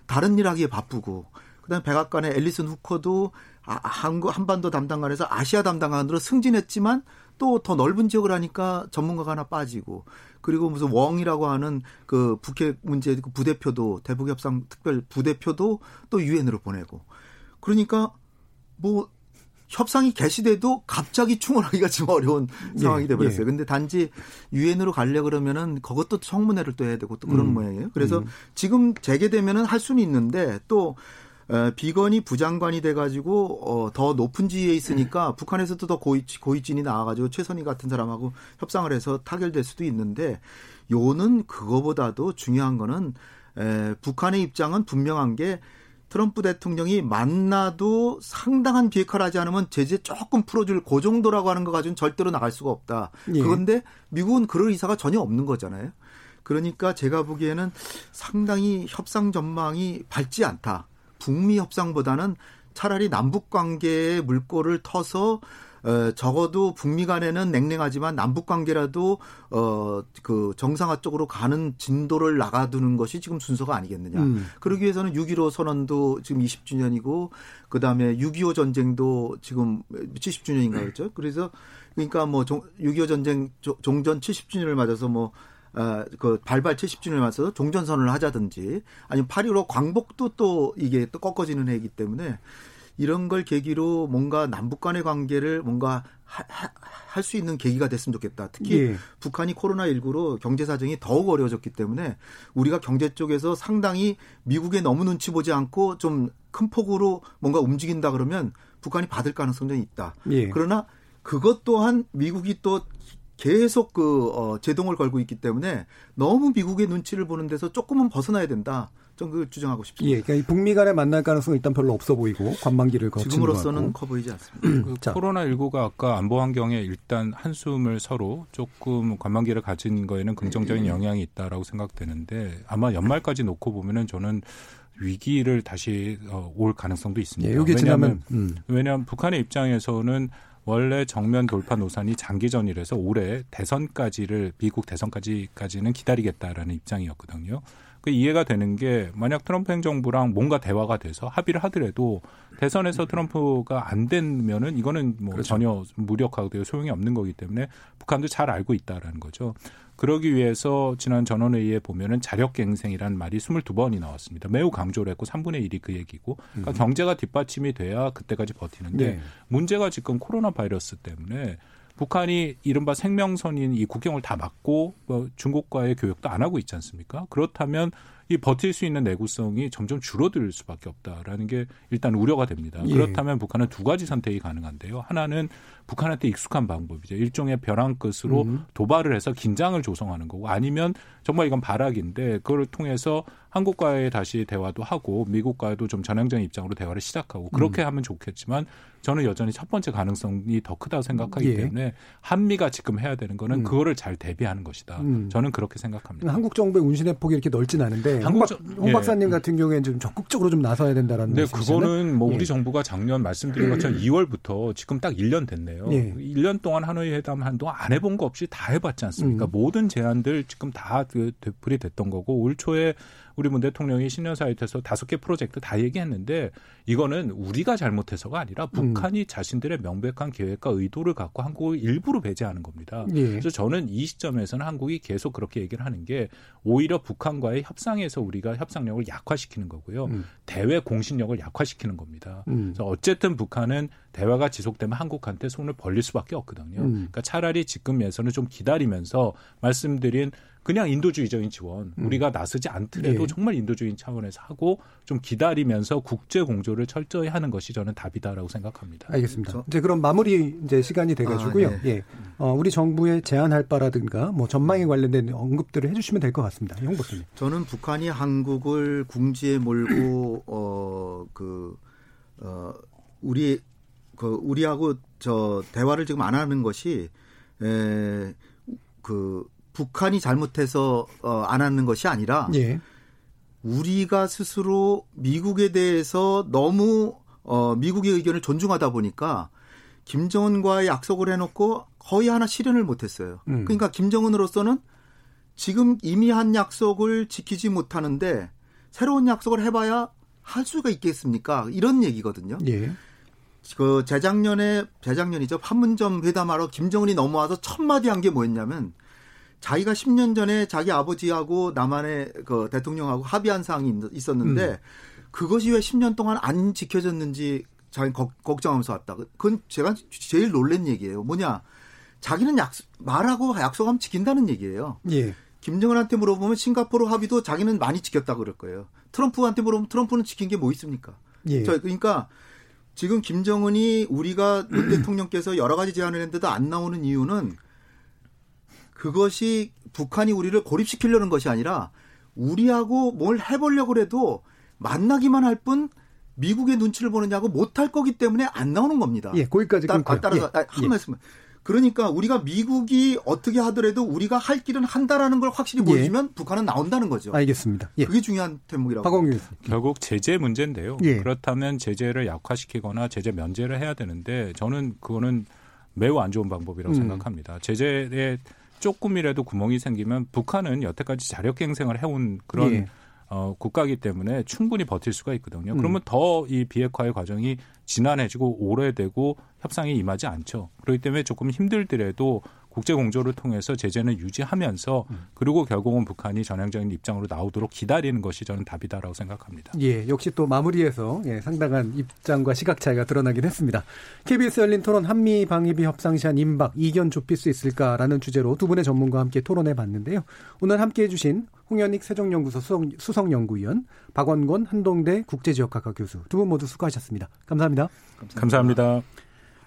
다른 일 하기에 바쁘고 그다음에 백악관의 앨리슨 후커도 아, 한국 한반도 담당관에서 아시아 담당관으로 승진했지만 또 더 넓은 지역을 하니까 전문가가 하나 빠지고 그리고 무슨 웡이라고 하는 그 북핵 문제 그 부대표도 대북 협상 특별 부대표도 또 유엔으로 보내고 그러니까 뭐 협상이 개시돼도 갑자기 충원하기가 좀 어려운 예, 상황이 돼버렸어요. 예. 근데 단지 유엔으로 가려 그러면은 그것도 청문회를 또 해야 되고 또 그런 음. 모양이에요. 그래서 음. 지금 재개되면은 할 수는 있는데 또 어, 비건이 부장관이 돼가지고 어, 더 높은 지위에 있으니까 음. 북한에서도 더 고위, 고위진이 나와가지고 최선희 같은 사람하고 협상을 해서 타결될 수도 있는데 요는 그거보다도 중요한 거는 에, 북한의 입장은 분명한 게 트럼프 대통령이 만나도 상당한 비핵화를 하지 않으면 제재 조금 풀어줄 그 정도라고 하는 거 가지고는 절대로 나갈 수가 없다. 예. 그런데 미국은 그럴 의사가 전혀 없는 거잖아요. 그러니까 제가 보기에는 상당히 협상 전망이 밝지 않다. 북미 협상보다는 차라리 남북 관계의 물꼬를 터서 어, 적어도 북미 간에는 냉랭하지만 남북 관계라도 어, 그 정상화 쪽으로 가는 진도를 나가두는 것이 지금 순서가 아니겠느냐. 음. 그러기 위해서는 6.15 선언도 지금 20주년이고 그 다음에 6.25 전쟁도 지금 70주년인가 그랬죠. 그래서 그러니까 뭐 6.25 전쟁 종전 70주년을 맞아서 뭐 어, 그 발발 70주년을 맞아서 종전선언을 하자든지 아니면 8.15 광복도 또 이게 또 꺾어지는 해이기 때문에 이런 걸 계기로 뭔가 남북 간의 관계를 뭔가 할 수 있는 계기가 됐으면 좋겠다. 특히 예. 북한이 코로나19로 경제 사정이 더욱 어려워졌기 때문에 우리가 경제 쪽에서 상당히 미국에 너무 눈치 보지 않고 좀 큰 폭으로 뭔가 움직인다 그러면 북한이 받을 가능성이 있다. 예. 그러나 그것 또한 미국이 또 계속 그 어, 제동을 걸고 있기 때문에 너무 미국의 눈치를 보는 데서 조금은 벗어나야 된다. 좀 그 주장하고 싶습니다. 예, 그러니까 북미 간에 만날 가능성은 일단 별로 없어 보이고 관망기를 거치는 지금으로서는 커 보이지 않습니다. 그 코로나 19가 아까 안보 환경에 일단 한숨을 서로 조금 관망기를 가진 거에는 긍정적인 음. 영향이 있다라고 생각되는데 아마 연말까지 놓고 보면은 저는 위기를 다시 어, 올 가능성도 있습니다. 예, 왜냐하면 음. 왜냐하면 북한의 입장에서는 원래 정면 돌파 노선이 장기전이라서 올해 대선까지를 미국 대선까지까지는 기다리겠다라는 입장이었거든요. 그 이해가 되는 게 만약 트럼프 행정부랑 뭔가 대화가 돼서 합의를 하더라도 대선에서 트럼프가 안 되면은 이거는 뭐 그렇죠. 전혀 무력하고 소용이 없는 거기 때문에 북한도 잘 알고 있다라는 거죠. 그러기 위해서 지난 전원회의에 보면은 자력갱생이라는 말이 22번이 나왔습니다. 매우 강조를 했고 3분의 1이 그 얘기고 그러니까 음. 경제가 뒷받침이 돼야 그때까지 버티는데 네. 문제가 지금 코로나 바이러스 때문에 북한이 이른바 생명선인 이 국경을 다 막고 뭐 중국과의 교역도 안 하고 있지 않습니까? 그렇다면 이 버틸 수 있는 내구성이 점점 줄어들 수밖에 없다라는 게 일단 우려가 됩니다. 예. 그렇다면 북한은 두 가지 선택이 가능한데요. 하나는 북한한테 익숙한 방법이죠. 일종의 벼랑 끝으로 음. 도발을 해서 긴장을 조성하는 거고 아니면 정말 이건 발악인데 그걸 통해서 한국과의 다시 대화도 하고 미국과도 좀 전향적인 입장으로 대화를 시작하고 그렇게 음. 하면 좋겠지만 저는 여전히 첫 번째 가능성이 더 크다고 생각하기 예. 때문에 한미가 지금 해야 되는 거는 음. 그거를 잘 대비하는 것이다. 음. 저는 그렇게 생각합니다. 한국 정부의 운신의 폭이 이렇게 넓진 않은데 홍, 박, 홍 박사님 예. 같은 경우에는 좀 적극적으로 좀 나서야 된다라는 네, 그거는 뭐 우리 예. 정부가 작년 말씀드린 것처럼 <clears throat> 2월부터 지금 딱 1년 됐네요. 예. 1년 동안 하노이 회담 한동안 안 해본 거 없이 다 해봤지 않습니까? 음. 모든 제안들 지금 다그 되풀이 됐던 거고 올 초에 우리 문 대통령이 신년 사이트에서 다섯 개 프로젝트 다 얘기했는데 이거는 우리가 잘못해서가 아니라 음. 북한이 음. 자신들의 명백한 계획과 의도를 갖고 한국을 일부러 배제하는 겁니다. 예. 그래서 저는 이 시점에서는 한국이 계속 그렇게 얘기를 하는 게 오히려 북한과의 협상에서 우리가 협상력을 약화시키는 거고요. 음. 대외 공신력을 약화시키는 겁니다. 음. 그래서 어쨌든 북한은 대화가 지속되면 한국한테 손을 벌릴 수밖에 없거든요. 음. 그러니까 차라리 지금에서는 좀 기다리면서 말씀드린 그냥 인도주의적인 지원 음. 우리가 나서지 않더라도 네. 정말 인도주의 차원에서 하고 좀 기다리면서 국제 공조를 철저히 하는 것이 저는 답이다라고 생각합니다. 알겠습니다. 저, 이제 그럼 마무리 이제 시간이 돼가지고요. 아, 네. 예, 어, 우리 정부에 제안할 바라든가 뭐 전망에 관련된 언급들을 해주시면 될 것 같습니다. 홍 보수님. 저는 북한이 한국을 궁지에 몰고 <clears throat> 어그 어, 우리 그 우리하고 저 대화를 지금 안 하는 것이 에그 북한이 잘못해서 어, 안 하는 것이 아니라 예. 우리가 스스로 미국에 대해서 너무 어, 미국의 의견을 존중하다 보니까 김정은과 약속을 해놓고 거의 하나 실현을 못했어요. 음. 그러니까 김정은으로서는 지금 이미 한 약속을 지키지 못하는데 새로운 약속을 해봐야 할 수가 있겠습니까? 이런 얘기거든요. 예. 그 재작년에 재작년이죠 판문점 회담하러 김정은이 넘어와서 첫 마디 한 게 뭐였냐면 자기가 10년 전에 자기 아버지하고 남한의 그 대통령하고 합의한 사항이 있었는데 음. 그것이 왜 10년 동안 안 지켜졌는지 자기 걱정하면서 왔다. 그건 제가 제일 놀란 얘기예요. 뭐냐? 자기는 약 말하고 약속하면 지킨다는 얘기예요. 예. 김정은한테 물어보면 싱가포르 합의도 자기는 많이 지켰다 그럴 거예요. 트럼프한테 물어보면 트럼프는 지킨 게 뭐 있습니까? 예. 저 그러니까 지금 김정은이 우리가 문 <clears throat> 대통령께서 여러 가지 제안을 했는데도 안 나오는 이유는 그것이 북한이 우리를 고립시키려는 것이 아니라 우리하고 뭘 해보려고 해도 만나기만 할 뿐 미국의 눈치를 보느냐고 못할 거기 때문에 안 나오는 겁니다. 예, 거기까지 따, 따라서 예. 한 예. 말씀. 그러니까 우리가 미국이 어떻게 하더라도 우리가 할 길은 한다라는 걸 확실히 예. 보여주면 예. 북한은 나온다는 거죠. 알겠습니다. 예. 그게 중요한 대목이라고. 박광규 결국 제재 문제인데요. 예. 그렇다면 제재를 약화시키거나 제재 면제를 해야 되는데 저는 그거는 매우 안 좋은 방법이라고 음. 생각합니다. 제재에 조금이라도 구멍이 생기면 북한은 여태까지 자력갱생을 해온 그런 예. 어, 국가이기 때문에 충분히 버틸 수가 있거든요. 음. 그러면 더이 비핵화의 과정이 지난해지고 오래되고 협상이 임하지 않죠. 그렇기 때문에 조금 힘들더라도 국제 공조를 통해서 제재는 유지하면서 음. 그리고 결국은 북한이 전향적인 입장으로 나오도록 기다리는 것이 저는 답이다라고 생각합니다. 예, 역시 또 마무리에서 예, 상당한 입장과 시각 차이가 드러나긴 했습니다. KBS 열린 토론 한미 방위비 협상 시한 임박 이견 좁힐 수 있을까라는 주제로 두 분의 전문가와 함께 토론해 봤는데요. 오늘 함께 해주신 홍현익 세종연구소 수석, 연구위원 박원권 한동대 국제지역학과 교수 두 분 모두 수고하셨습니다. 감사합니다. 감사합니다. 감사합니다.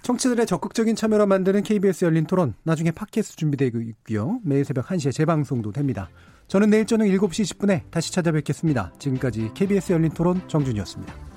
청취들의 적극적인 참여로 만드는 KBS 열린 토론 나중에 팟캐스트 준비되고 있고요. 매일 새벽 1시에 재방송도 됩니다. 저는 내일 저녁 7시 10분에 다시 찾아뵙겠습니다. 지금까지 KBS 열린 토론 정준이었습니다.